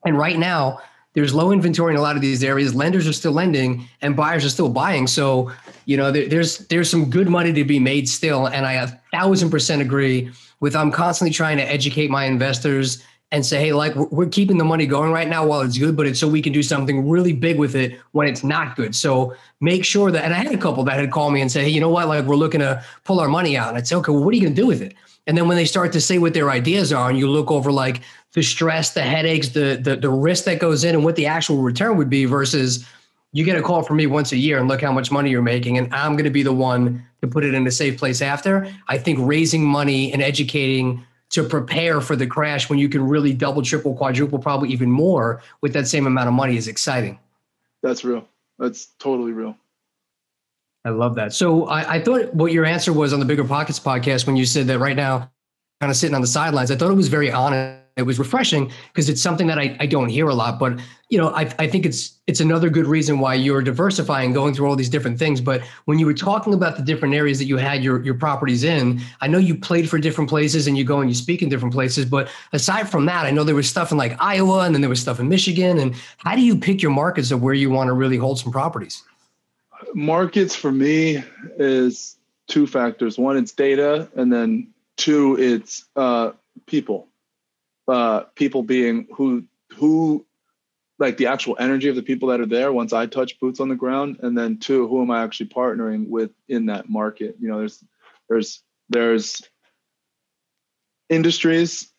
And right now, there's low inventory in a lot of these areas. Lenders are still lending and buyers are still buying. So, you know, there, there's there's some good money to be made still. And I a thousand percent agree with I'm constantly trying to educate my investors and say, hey, like we're keeping the money going right now while it's good, but it's so we can do something really big with it when it's not good. So make sure that, and I had a couple that had called me and say, hey, you know what, like we're looking to pull our money out. And I'd say, okay, well, what are you going to do with it? And then when they start to say what their ideas are, and you look over like the stress, the headaches, the the, the risk that goes in, and what the actual return would be versus you get a call from me once a year and look how much money you're making, and I'm going to be the one to put it in a safe place after. I think raising money and educating to prepare for the crash when you can really double, triple, quadruple, probably even more with that same amount of money is exciting. That's real. That's totally real. I love that. So I, I, thought what your answer was on the Bigger Pockets podcast when you said that right now, kind of sitting on the sidelines. I thought it was very honest. It was refreshing because it's something that I, I don't hear a lot. But you know, I, I think it's it's another good reason why you're diversifying, going through all these different things. But when you were talking about the different areas that you had your your properties in, I know you played for different places and you go and you speak in different places. But aside from that, I know there was stuff in like Iowa and then there was stuff in Michigan. And how do you pick your markets of where you want to really hold some properties? markets for me is two factors. One, it's data, and then two, it's uh, people. Uh, people being who who like the actual energy of the people that are there once I touch boots on the ground, and then two, who am I actually partnering with in that market? You know, there's there's there's industries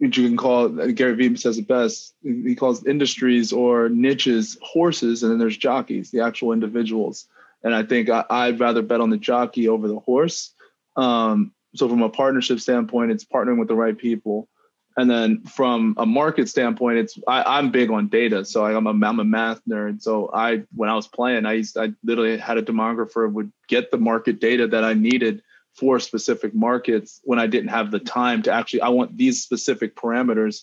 which you can call Gary Vee says it best. He calls industries or niches horses, and then there's jockeys, the actual individuals. And I think I, would rather bet on the jockey over the horse. Um, so from a partnership standpoint, it's partnering with the right people. And then from a market standpoint, it's I, am big on data. So I, am a I'm a math nerd. So I when I was playing, I used I literally had a demographer would get the market data that I needed for specific markets when I didn't have the time to actually, I want these specific parameters.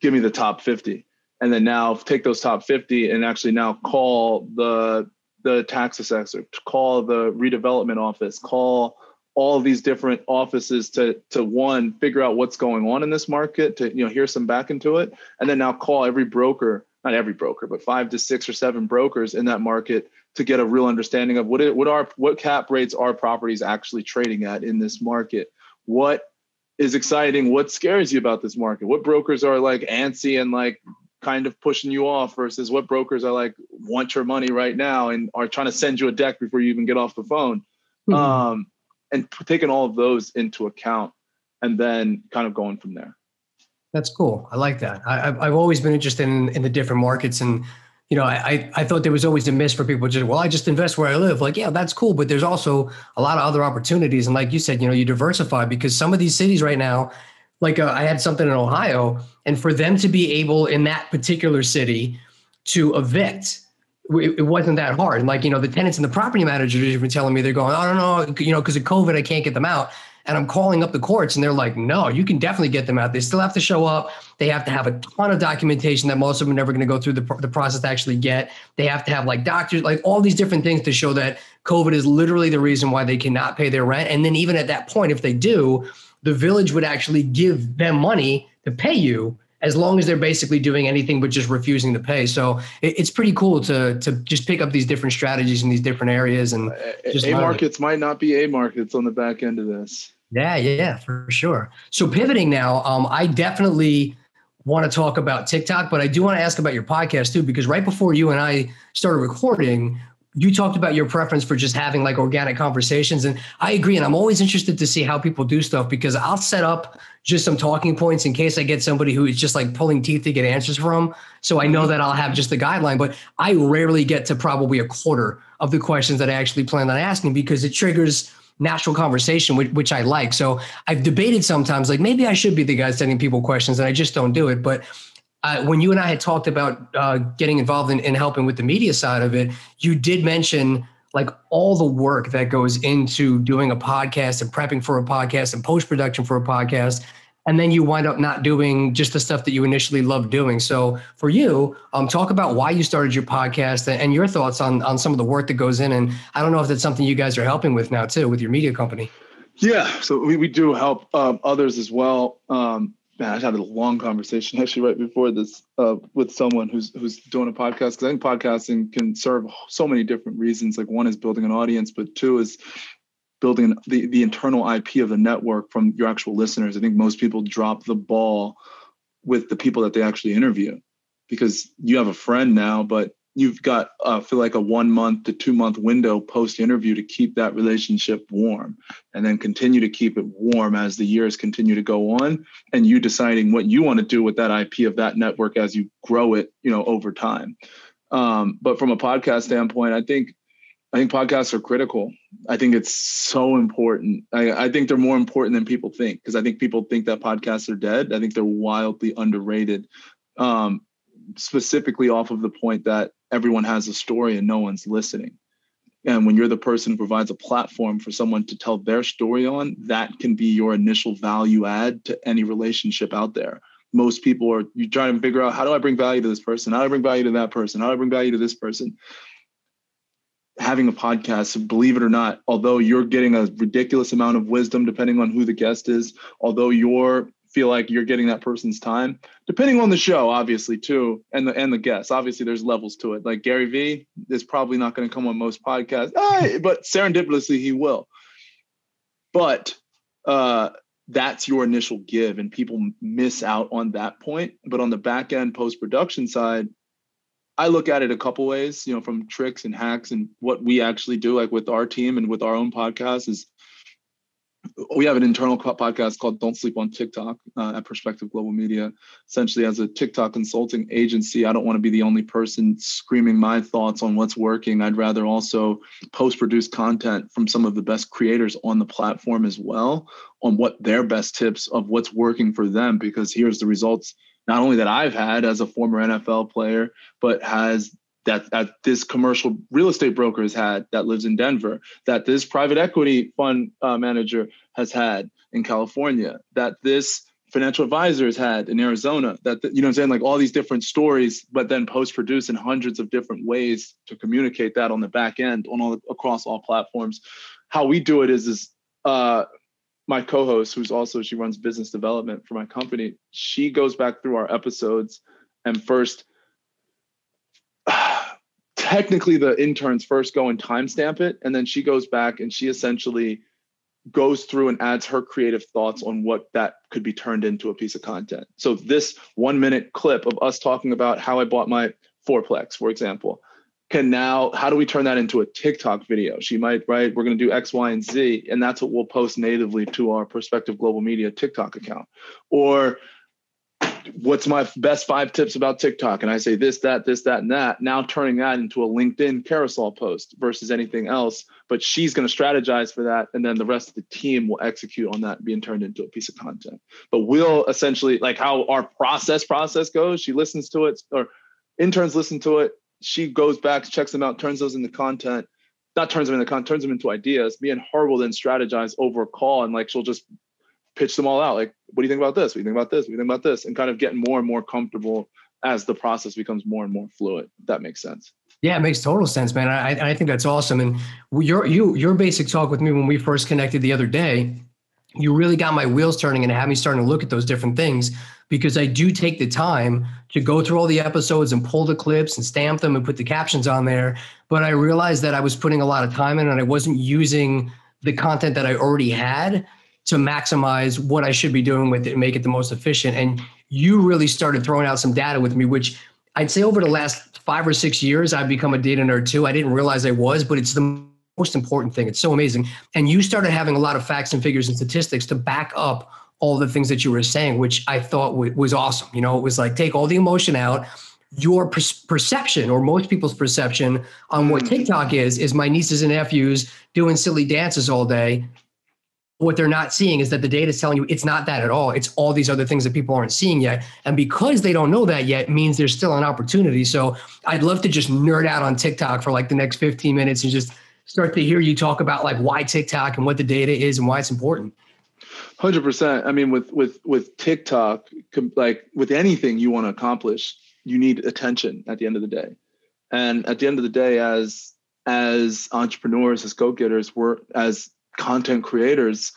Give me the top 50. And then now take those top 50 and actually now call the the tax assessor, call the redevelopment office, call all these different offices to to one figure out what's going on in this market to you know hear some back into it and then now call every broker not every broker but five to six or seven brokers in that market to get a real understanding of what it, what are what cap rates are properties actually trading at in this market. What is exciting? What scares you about this market? What brokers are like antsy and like kind of pushing you off versus what brokers are like want your money right now and are trying to send you a deck before you even get off the phone. Mm-hmm. Um, and taking all of those into account and then kind of going from there. That's cool. I like that. I, have I've always been interested in, in the different markets and you know, I, I thought there was always a miss for people just, well, I just invest where I live. Like, yeah, that's cool. But there's also a lot of other opportunities. And like you said, you know, you diversify because some of these cities right now, like uh, I had something in Ohio, and for them to be able in that particular city to evict, it, wasn't that hard. And like, you know, the tenants and the property managers were telling me, they're going, I don't know, you know, because of COVID, I can't get them out. And I'm calling up the courts and they're like, no, you can definitely get them out. They still have to show up. They have to have a ton of documentation that most of them are never going to go through the, the process to actually get. They have to have like doctors, like all these different things to show that COVID is literally the reason why they cannot pay their rent. And then even at that point, if they do, the village would actually give them money to pay you as long as they're basically doing anything but just refusing to pay. So it, it's pretty cool to to just pick up these different strategies in these different areas and just a markets might not be a markets on the back end of this. Yeah, yeah, for sure. So pivoting now, um, I definitely want to talk about TikTok, but I do want to ask about your podcast too, because right before you and I started recording, you talked about your preference for just having like organic conversations and i agree and i'm always interested to see how people do stuff because i'll set up just some talking points in case i get somebody who is just like pulling teeth to get answers from so i know that i'll have just the guideline but i rarely get to probably a quarter of the questions that i actually plan on asking because it triggers natural conversation which, which i like so i've debated sometimes like maybe i should be the guy sending people questions and i just don't do it but uh, when you and I had talked about uh, getting involved in, in helping with the media side of it, you did mention like all the work that goes into doing a podcast and prepping for a podcast and post production for a podcast and then you wind up not doing just the stuff that you initially loved doing. So for you, um, talk about why you started your podcast and your thoughts on on some of the work that goes in. And I don't know if that's something you guys are helping with now too with your media company. Yeah, so we, we do help um, others as well. Um, man, I had a long conversation actually right before this uh, with someone who's who's doing a podcast because I think podcasting can serve so many different reasons. Like one is building an audience, but two is building the, the internal IP of the network from your actual listeners. I think most people drop the ball with the people that they actually interview because you have a friend now, but you've got uh, feel like a one month to two month window post interview to keep that relationship warm and then continue to keep it warm as the years continue to go on and you deciding what you want to do with that ip of that network as you grow it you know over time um, but from a podcast standpoint i think I think podcasts are critical. I think it's so important. I, I think they're more important than people think because I think people think that podcasts are dead. I think they're wildly underrated, um, specifically off of the point that everyone has a story and no one's listening. And when you're the person who provides a platform for someone to tell their story on, that can be your initial value add to any relationship out there. Most people are you trying to figure out how do I bring value to this person? How do I bring value to that person? How do I bring value to this person? having a podcast, believe it or not, although you're getting a ridiculous amount of wisdom depending on who the guest is, although you're feel like you're getting that person's time, depending on the show, obviously too, and the and the guests. Obviously, there's levels to it. Like Gary Vee is probably not going to come on most podcasts, but serendipitously he will. But uh, that's your initial give, and people miss out on that point. But on the back end post production side, I look at it a couple ways, you know, from tricks and hacks and what we actually do, like with our team and with our own podcast, is we have an internal podcast called Don't Sleep on TikTok uh, at Perspective Global Media. Essentially, as a TikTok consulting agency, I don't want to be the only person screaming my thoughts on what's working. I'd rather also post produce content from some of the best creators on the platform as well on what their best tips of what's working for them, because here's the results not only that I've had as a former NFL player, but has that, that this commercial real estate broker has had that lives in Denver, that this private equity fund uh, manager has had in California, that this financial advisor has had in Arizona, that, you know I'm saying? Like all these different stories, but then post produce in hundreds of different ways to communicate that on the back end on all across all platforms. How we do it is, is uh, my co-host who's also she runs business development for my company she goes back through our episodes and first technically the interns first go and timestamp it and then she goes back and she essentially goes through and adds her creative thoughts on what that could be turned into a piece of content so this one minute clip of us talking about how i bought my fourplex for example can now how do we turn that into a TikTok video? She might write, we're going to do X, Y, and Z, and that's what we'll post natively to our Perspective Global Media TikTok account. Or what's my best five tips about TikTok? And I say this, that, this, that, and that. Now turning that into a LinkedIn carousel post versus anything else. But she's going to strategize for that. And then the rest of the team will execute on that being turned into a piece of content. But we'll essentially like how our process process goes. She listens to it or interns listen to it she goes back, checks them out, turns those into content. Not turns them into turns them into ideas. Me and her will then strategize over a call, and like she'll just pitch them all out. Like, what do you think about this? What do you think about this? What do you think about this? And kind of getting more and more comfortable as the process becomes more and more fluid. that makes sense. Yeah, it makes total sense, man. I, I think that's awesome. And your you your basic talk with me when we first connected the other day, you really got my wheels turning and had me starting to look at those different things because I do take the time to go through all the episodes and pull the clips and stamp them and put the captions on there. But I realized that I was putting a lot of time in and I wasn't using the content that I already had to maximize what I should be doing with it and make it the most efficient. And you really started throwing out some data with me, which I'd say over the last five or six years, I've become a data nerd too. I didn't realize I was, but it's the most important thing. It's so amazing. And you started having a lot of facts and figures and statistics to back up all the things that you were saying, which I thought w- was awesome. You know, it was like take all the emotion out. Your per- perception, or most people's perception, on what mm. TikTok is, is my nieces and nephews doing silly dances all day. What they're not seeing is that the data is telling you it's not that at all. It's all these other things that people aren't seeing yet. And because they don't know that yet means there's still an opportunity. So I'd love to just nerd out on TikTok for like the next 15 minutes and just start to hear you talk about like why TikTok and what the data is and why it's important. Hundred percent. I mean, with with with TikTok, like with anything you want to accomplish, you need attention at the end of the day. And at the end of the day, as as entrepreneurs, as go-getters, we're as content creators,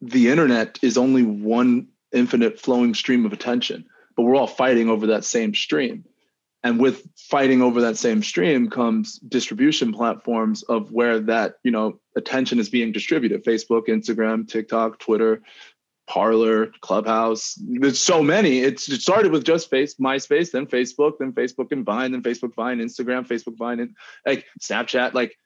the internet is only one infinite flowing stream of attention, but we're all fighting over that same stream. And with fighting over that same stream comes distribution platforms of where that, you know, attention is being distributed. Facebook, Instagram, TikTok, Twitter, Parler, Clubhouse. There's so many. It's, it started with just Face, MySpace, then Facebook, then Facebook and Vine, then Facebook Vine, Instagram, Facebook Vine, and like Snapchat. Like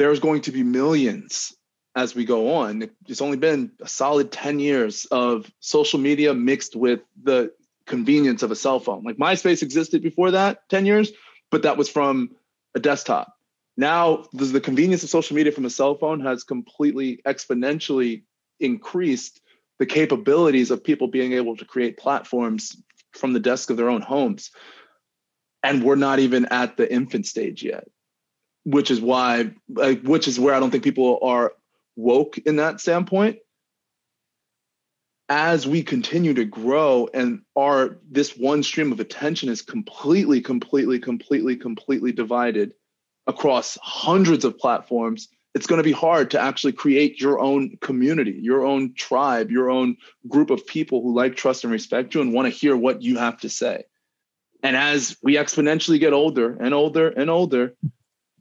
there's going to be millions as we go on. It's only been a solid 10 years of social media mixed with the convenience of a cell phone. Like MySpace existed before that 10 years, but that was from a desktop. Now, the convenience of social media from a cell phone has completely exponentially increased the capabilities of people being able to create platforms from the desk of their own homes. And we're not even at the infant stage yet which is why like which is where i don't think people are woke in that standpoint. As we continue to grow and our this one stream of attention is completely completely completely completely divided across hundreds of platforms it's going to be hard to actually create your own community your own tribe your own group of people who like trust and respect you and want to hear what you have to say. And as we exponentially get older and older and older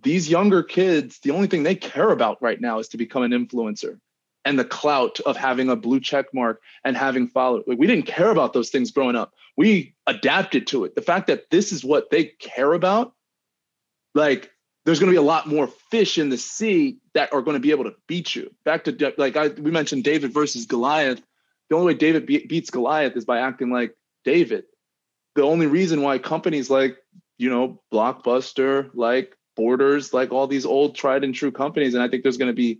these younger kids, the only thing they care about right now is to become an influencer and the clout of having a blue check mark and having followed. Like we didn't care about those things growing up. We adapted to it. The fact that this is what they care about, like there's going to be a lot more fish in the sea that are going to be able to beat you. Back to like I, we mentioned David versus Goliath. The only way David be- beats Goliath is by acting like David. The only reason why companies like you know Blockbuster, like Borders, like all these old tried and true companies. And I think there's going to be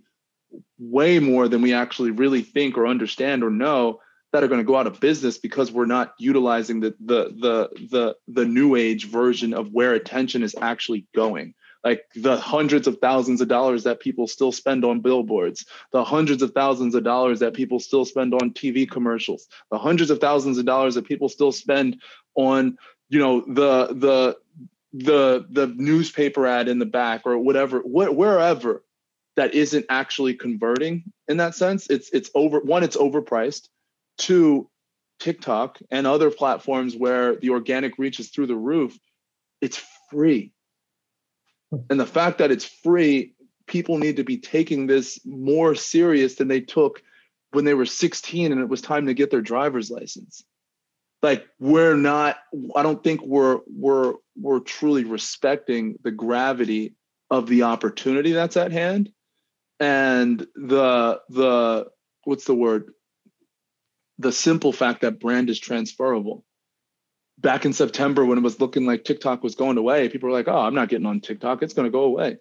way more than we actually really think or understand or know that are going to go out of business because we're not utilizing the the the the the new age version of where attention is actually going like the hundreds of thousands of dollars that people still spend on billboards the hundreds of thousands of dollars that people still spend on tv commercials the hundreds of thousands of dollars that people still spend on you know the the the the newspaper ad in the back or whatever wh- wherever that isn't actually converting in that sense it's it's over one it's overpriced. Two tiktok and other platforms where the organic reach is through the roof it's free. And the fact that it's free people need to be taking this more serious than they took when they were 16 and it was time to get their driver's license. Like we're not i don't think we're we're we're truly respecting the gravity of the opportunity that's at hand and the the what's the word? The simple fact that brand is transferable. Back in september when it was looking like tiktok was going away people were like oh i'm not getting on tiktok. It's going to go away.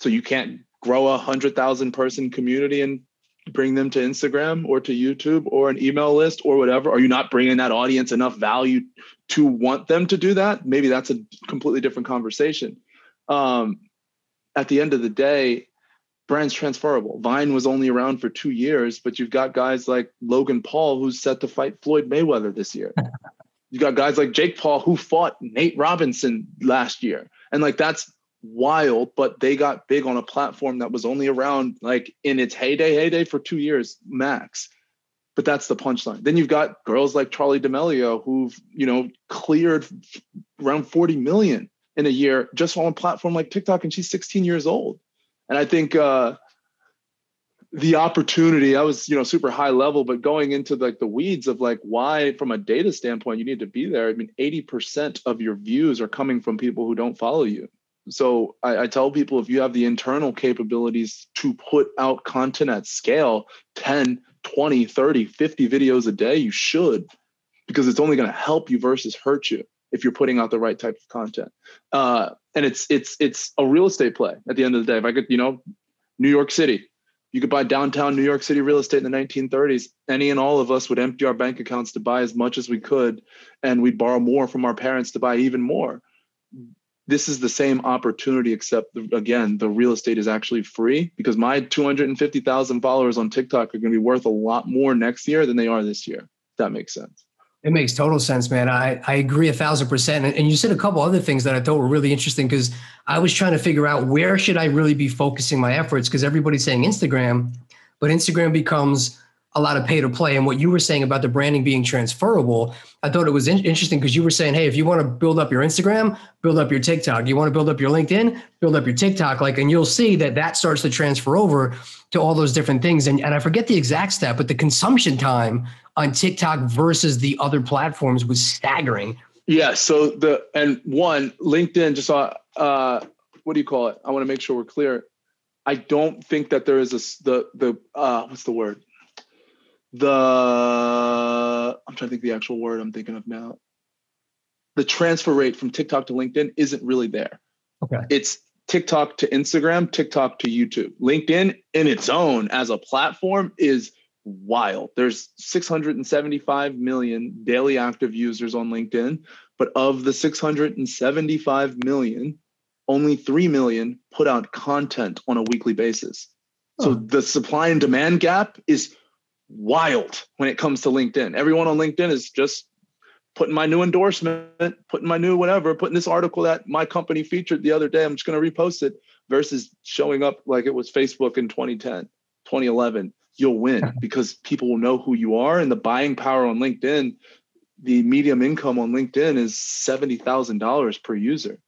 So you can't grow a hundred thousand person community in bring them to Instagram or to YouTube or an email list or whatever? Are you not bringing that audience enough value to want them to do that? Maybe that's a completely different conversation. Um, at the end of the day, brand's transferable. Vine was only around for two years, but you've got guys like Logan Paul who's set to fight Floyd Mayweather this year. you got guys like Jake Paul who fought Nate Robinson last year. And like that's wild, but they got big on a platform that was only around like in its heyday, heyday for two years max. But that's the punchline. Then you've got girls like Charli D'Amelio who've, you know, cleared around 40 million in a year just on a platform like TikTok, and she's 16 years old. And I think uh the opportunity, I was, you know, super high level, but going into like the weeds of like why, from a data standpoint, you need to be there. I mean, 80% of your views are coming from people who don't follow you so I, I, tell people if you have the internal capabilities to put out content at scale 10 20 30 50 videos a day you should because it's only going to help you versus hurt you if you're putting out the right type of content uh, and it's it's it's a real estate play at the end of the day if i could you know new york city You could buy downtown New York City real estate in the 1930s. Any and all of us would empty our bank accounts to buy as much as we could, and we'd borrow more from our parents to buy even more. This is the same opportunity, except again, the real estate is actually free because my 250,000 followers on TikTok are going to be worth a lot more next year than they are this year. that makes sense. It makes total sense, man. I, I agree a thousand percent. And, and you said a couple other things that I thought were really interesting because I was trying to figure out where should I really be focusing my efforts because everybody's saying Instagram, but Instagram becomes a lot of pay to play. And what you were saying about the branding being transferable, I thought it was in- interesting because you were saying, hey, if you want to build up your Instagram, build up your TikTok. You want to build up your LinkedIn, build up your TikTok. Like, and you'll see that that starts to transfer over to all those different things. And, and I forget the exact stat, but the consumption time on TikTok versus the other platforms was staggering. Yeah. So the and one LinkedIn just saw uh, what do you call it? I want to make sure we're clear. I don't think that there is a the the uh, what's the word? The I'm trying to think the actual word I'm thinking of now. The transfer rate from TikTok to LinkedIn isn't really there. Okay. It's TikTok to Instagram, TikTok to YouTube. LinkedIn in its own as a platform is wild. There's 675 million daily active users on LinkedIn, but of the 675 million, only 3 million put out content on a weekly basis. So the supply and demand gap is wild when it comes to LinkedIn. Everyone on LinkedIn is just putting my new endorsement, putting my new whatever, putting this article that my company featured the other day. I'm just going to repost it versus showing up like it was Facebook in 2010, 2011 you'll win because people will know who you are and the buying power on LinkedIn. The medium income on LinkedIn is seventy thousand dollars per user,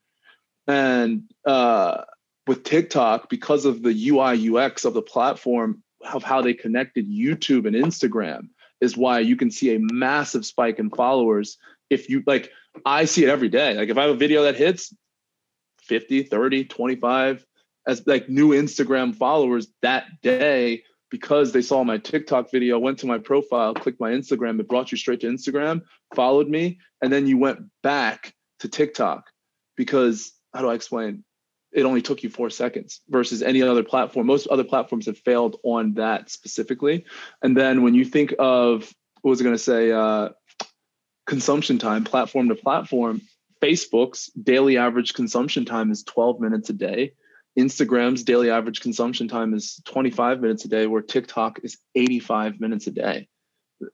and uh, with TikTok, because of the UI UX of the platform of how they connected YouTube and Instagram, is why you can see a massive spike in followers. If you like, I see it every day. Like if I have a video that hits 50, 30, 25 as like new Instagram followers that day because they saw my TikTok video, went to my profile, clicked my Instagram, it brought you straight to Instagram, followed me, and then you went back to TikTok because how do I explain? It only took you four seconds versus any other platform. Most other platforms have failed on that specifically. And then when you think of what was I going to say, uh, consumption time, platform to platform, Facebook's daily average consumption time is 12 minutes a day. Instagram's daily average consumption time is 25 minutes a day, where TikTok is 85 minutes a day.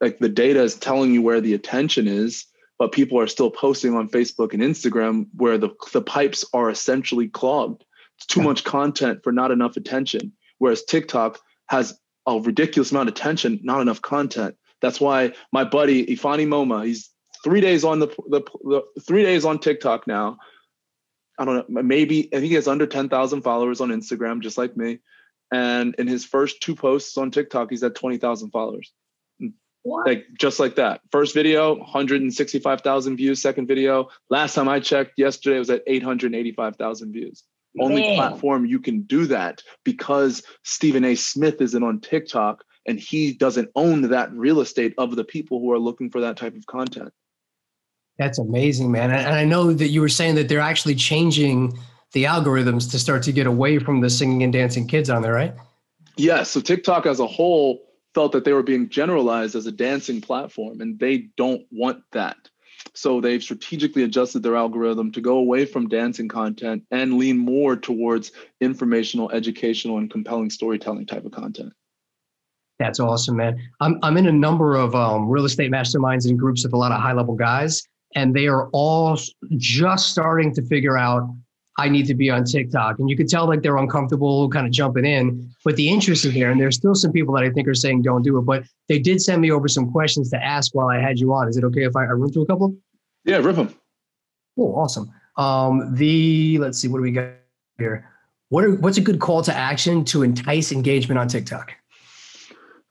Like the data is telling you where the attention is, but people are still posting on Facebook and Instagram where the, the pipes are essentially clogged. It's too much content for not enough attention. Whereas TikTok has a ridiculous amount of attention, not enough content. That's why my buddy Ifani Moma, he's three days on the, the, the three days on TikTok now I don't know, maybe I think he has under 10,000 followers on Instagram, just like me. And in his first two posts on TikTok, he's at 20,000 followers. What? Like just like that. First video, 165,000 views. Second video, last time I checked yesterday, it was at 885,000 views. Man. Only platform you can do that because Stephen A. Smith isn't on TikTok and he doesn't own that real estate of the people who are looking for that type of content. That's amazing, man. And I know that you were saying that they're actually changing the algorithms to start to get away from the singing and dancing kids on there, right? Yeah. So TikTok as a whole felt that they were being generalized as a dancing platform, and they don't want that. So they've strategically adjusted their algorithm to go away from dancing content and lean more towards informational, educational, and compelling storytelling type of content. That's awesome, man. I'm I'm in a number of um, real estate masterminds and groups with a lot of high level guys, and they are all just starting to figure out I need to be on TikTok. And you could tell like they're uncomfortable kind of jumping in, but the interest is there. And there's still some people that I think are saying don't do it. But they did send me over some questions to ask while I had you on. Is it okay if I, I run through a couple? Yeah, rip them. Oh, awesome. Um, the let's see, what do we got here? What are what's a good call to action to entice engagement on TikTok?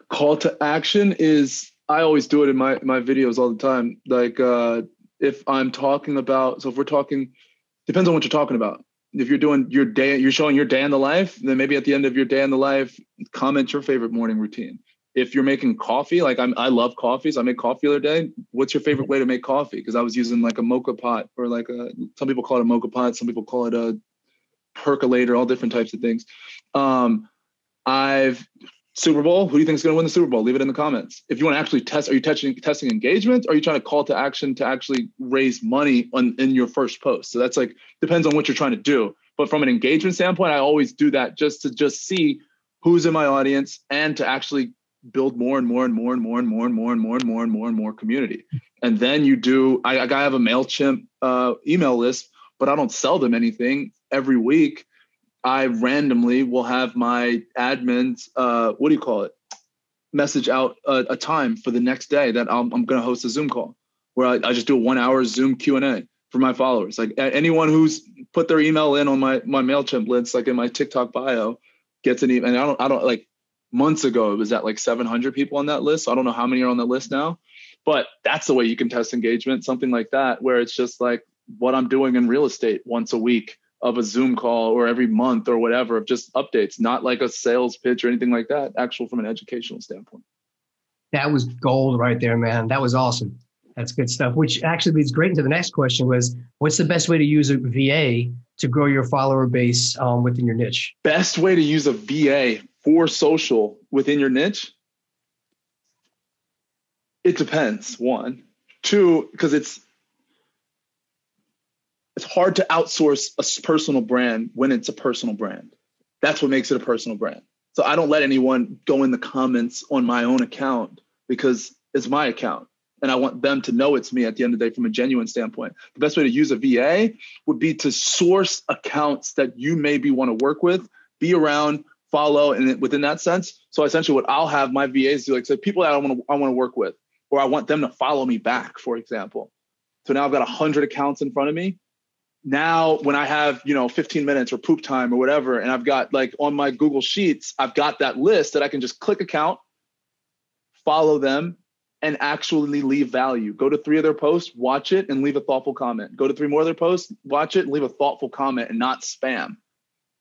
Call to action is I always do it in my my videos all the time. Like uh if I'm talking about, so if we're talking, depends on what you're talking about. If you're doing your day, you're showing your day in the life, then maybe at the end of your day in the life, comment your favorite morning routine. If you're making coffee, like I'm, I love coffees. so I make coffee the other day. What's your favorite way to make coffee? Because I was using like a moka pot or like a, some people call it a moka pot, some people call it a percolator, all different types of things. Um, I've Super Bowl. Who do you think is going to win the Super Bowl? Leave it in the comments. If you want to actually test, are you testing testing engagement? Are you trying to call to action to actually raise money on in your first post? So that's like depends on what you're trying to do. But from an engagement standpoint, I always do that just to just see who's in my audience and to actually build more and more and more and more and more and more and more and more and more and more community. And then you do. I, I have a Mailchimp uh, email list, but I don't sell them anything every week. I randomly will have my admins. Uh, what do you call it? Message out a, a time for the next day that I'm, I'm going to host a Zoom call where I, I just do a one hour Zoom Q and A for my followers. Like anyone who's put their email in on my my Mailchimp list, like in my TikTok bio, gets an email. And I don't I don't like months ago it was at like 700 people on that list. So I don't know how many are on the list now, but that's the way you can test engagement. Something like that where it's just like what I'm doing in real estate once a week of a Zoom call or every month or whatever of just updates, not like a sales pitch or anything like that. Actual from an educational standpoint. That was gold right there, man. That was awesome. That's good stuff. Which actually leads great into the next question: was what's the best way to use a VA to grow your follower base um, within your niche? Best way to use a VA for social within your niche? It depends. One, two, because it's it's hard to outsource a personal brand when it's a personal brand. That's what makes it a personal brand. So I don't let anyone go in the comments on my own account because it's my account and I want them to know it's me at the end of the day from a genuine standpoint. The best way to use a VA would be to source accounts that you maybe want to work with, be around, follow, and within that sense. So essentially, what I'll have my VAs do, like say people that I want to I want to work with, or I want them to follow me back, for example. So now I've got hundred accounts in front of me. Now, when I have you know 15 minutes or poop time or whatever, and I've got like on my Google Sheets, I've got that list that I can just click account, follow them, and actually leave value. Go to three of their posts, watch it, and leave a thoughtful comment. Go to three more of their posts, watch it, and leave a thoughtful comment and not spam.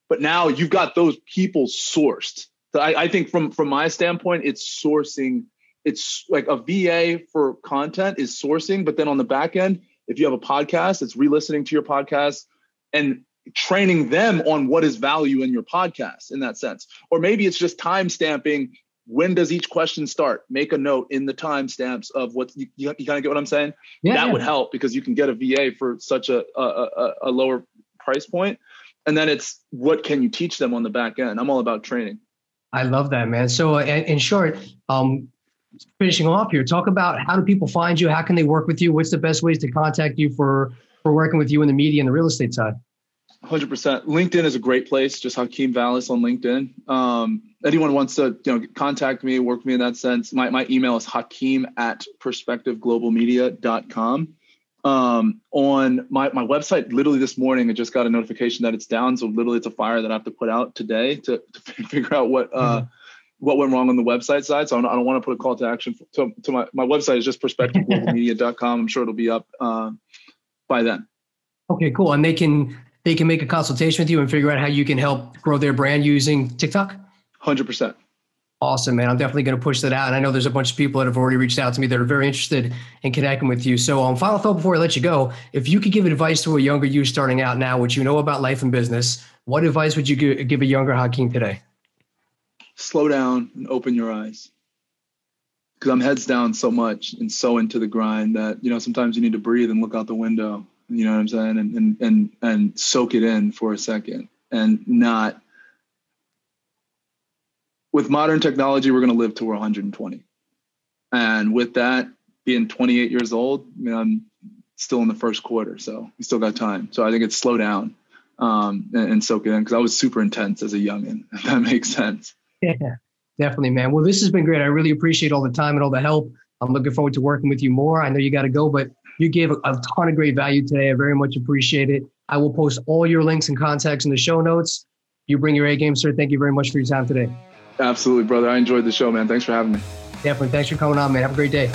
But now you've got those people sourced. So I, I think from from my standpoint, it's sourcing. It's like a VA for content is sourcing, but then on the back end, if you have a podcast, it's re-listening to your podcast and training them on what is value in your podcast in that sense. Or maybe it's just time stamping when does each question start? Make a note in the timestamps of what you, you, you kind of get what I'm saying. Yeah, that yeah. would help because you can get a VA for such a, a, a lower price point. And then it's what can you teach them on the back end? I'm all about training. I love that, man. So, uh, in short, um, finishing off here, talk about how do people find you? How can they work with you? What's the best ways to contact you for for working with you in the media and the real estate side? 100%. LinkedIn is a great place. Just Hakeem Valles on LinkedIn. Um, anyone wants to you know contact me, work with me in that sense. My, my email is hakeem at perspectiveglobalmedia.com. Um, on my, my website, literally this morning, I just got a notification that it's down. So literally it's a fire that I have to put out today to, to figure out what, uh, mm-hmm. What went wrong on the website side. So I don't, I don't, want to put a call to action to, to my, my website is just perspectiveglobalmedia.com. I'm sure it'll be up, uh, by then. Okay, cool. And they can, they can make a consultation with you and figure out how you can help grow their brand using TikTok? 100%. Awesome, man. I'm definitely going to push that out. And I know there's a bunch of people that have already reached out to me that are very interested in connecting with you. So, um, final thought before I let you go if you could give advice to a younger you starting out now, what you know about life and business, what advice would you give a younger Hakeem today? Slow down and open your eyes. Because I'm heads down so much and so into the grind that, you know, sometimes you need to breathe and look out the window you know what I'm saying? And and and and soak it in for a second and not with modern technology, we're going to live to we're 120. And with that, being 28 years old, I mean, I'm still in the first quarter, so we still got time. So I think it's slow down um, and, and, soak it in because I was super intense as a youngin. If that makes sense. Yeah, definitely, man. Well, this has been great. I really appreciate all the time and all the help. I'm looking forward to working with you more. I know you got to go, but you gave a, a ton of great value today. I very much appreciate it. I will post all your links and contacts in the show notes. You bring your A game, sir. Thank you very much for your time today. Absolutely, brother. I enjoyed the show, man. Thanks for having me. Definitely. Thanks for coming on, man. Have a great day.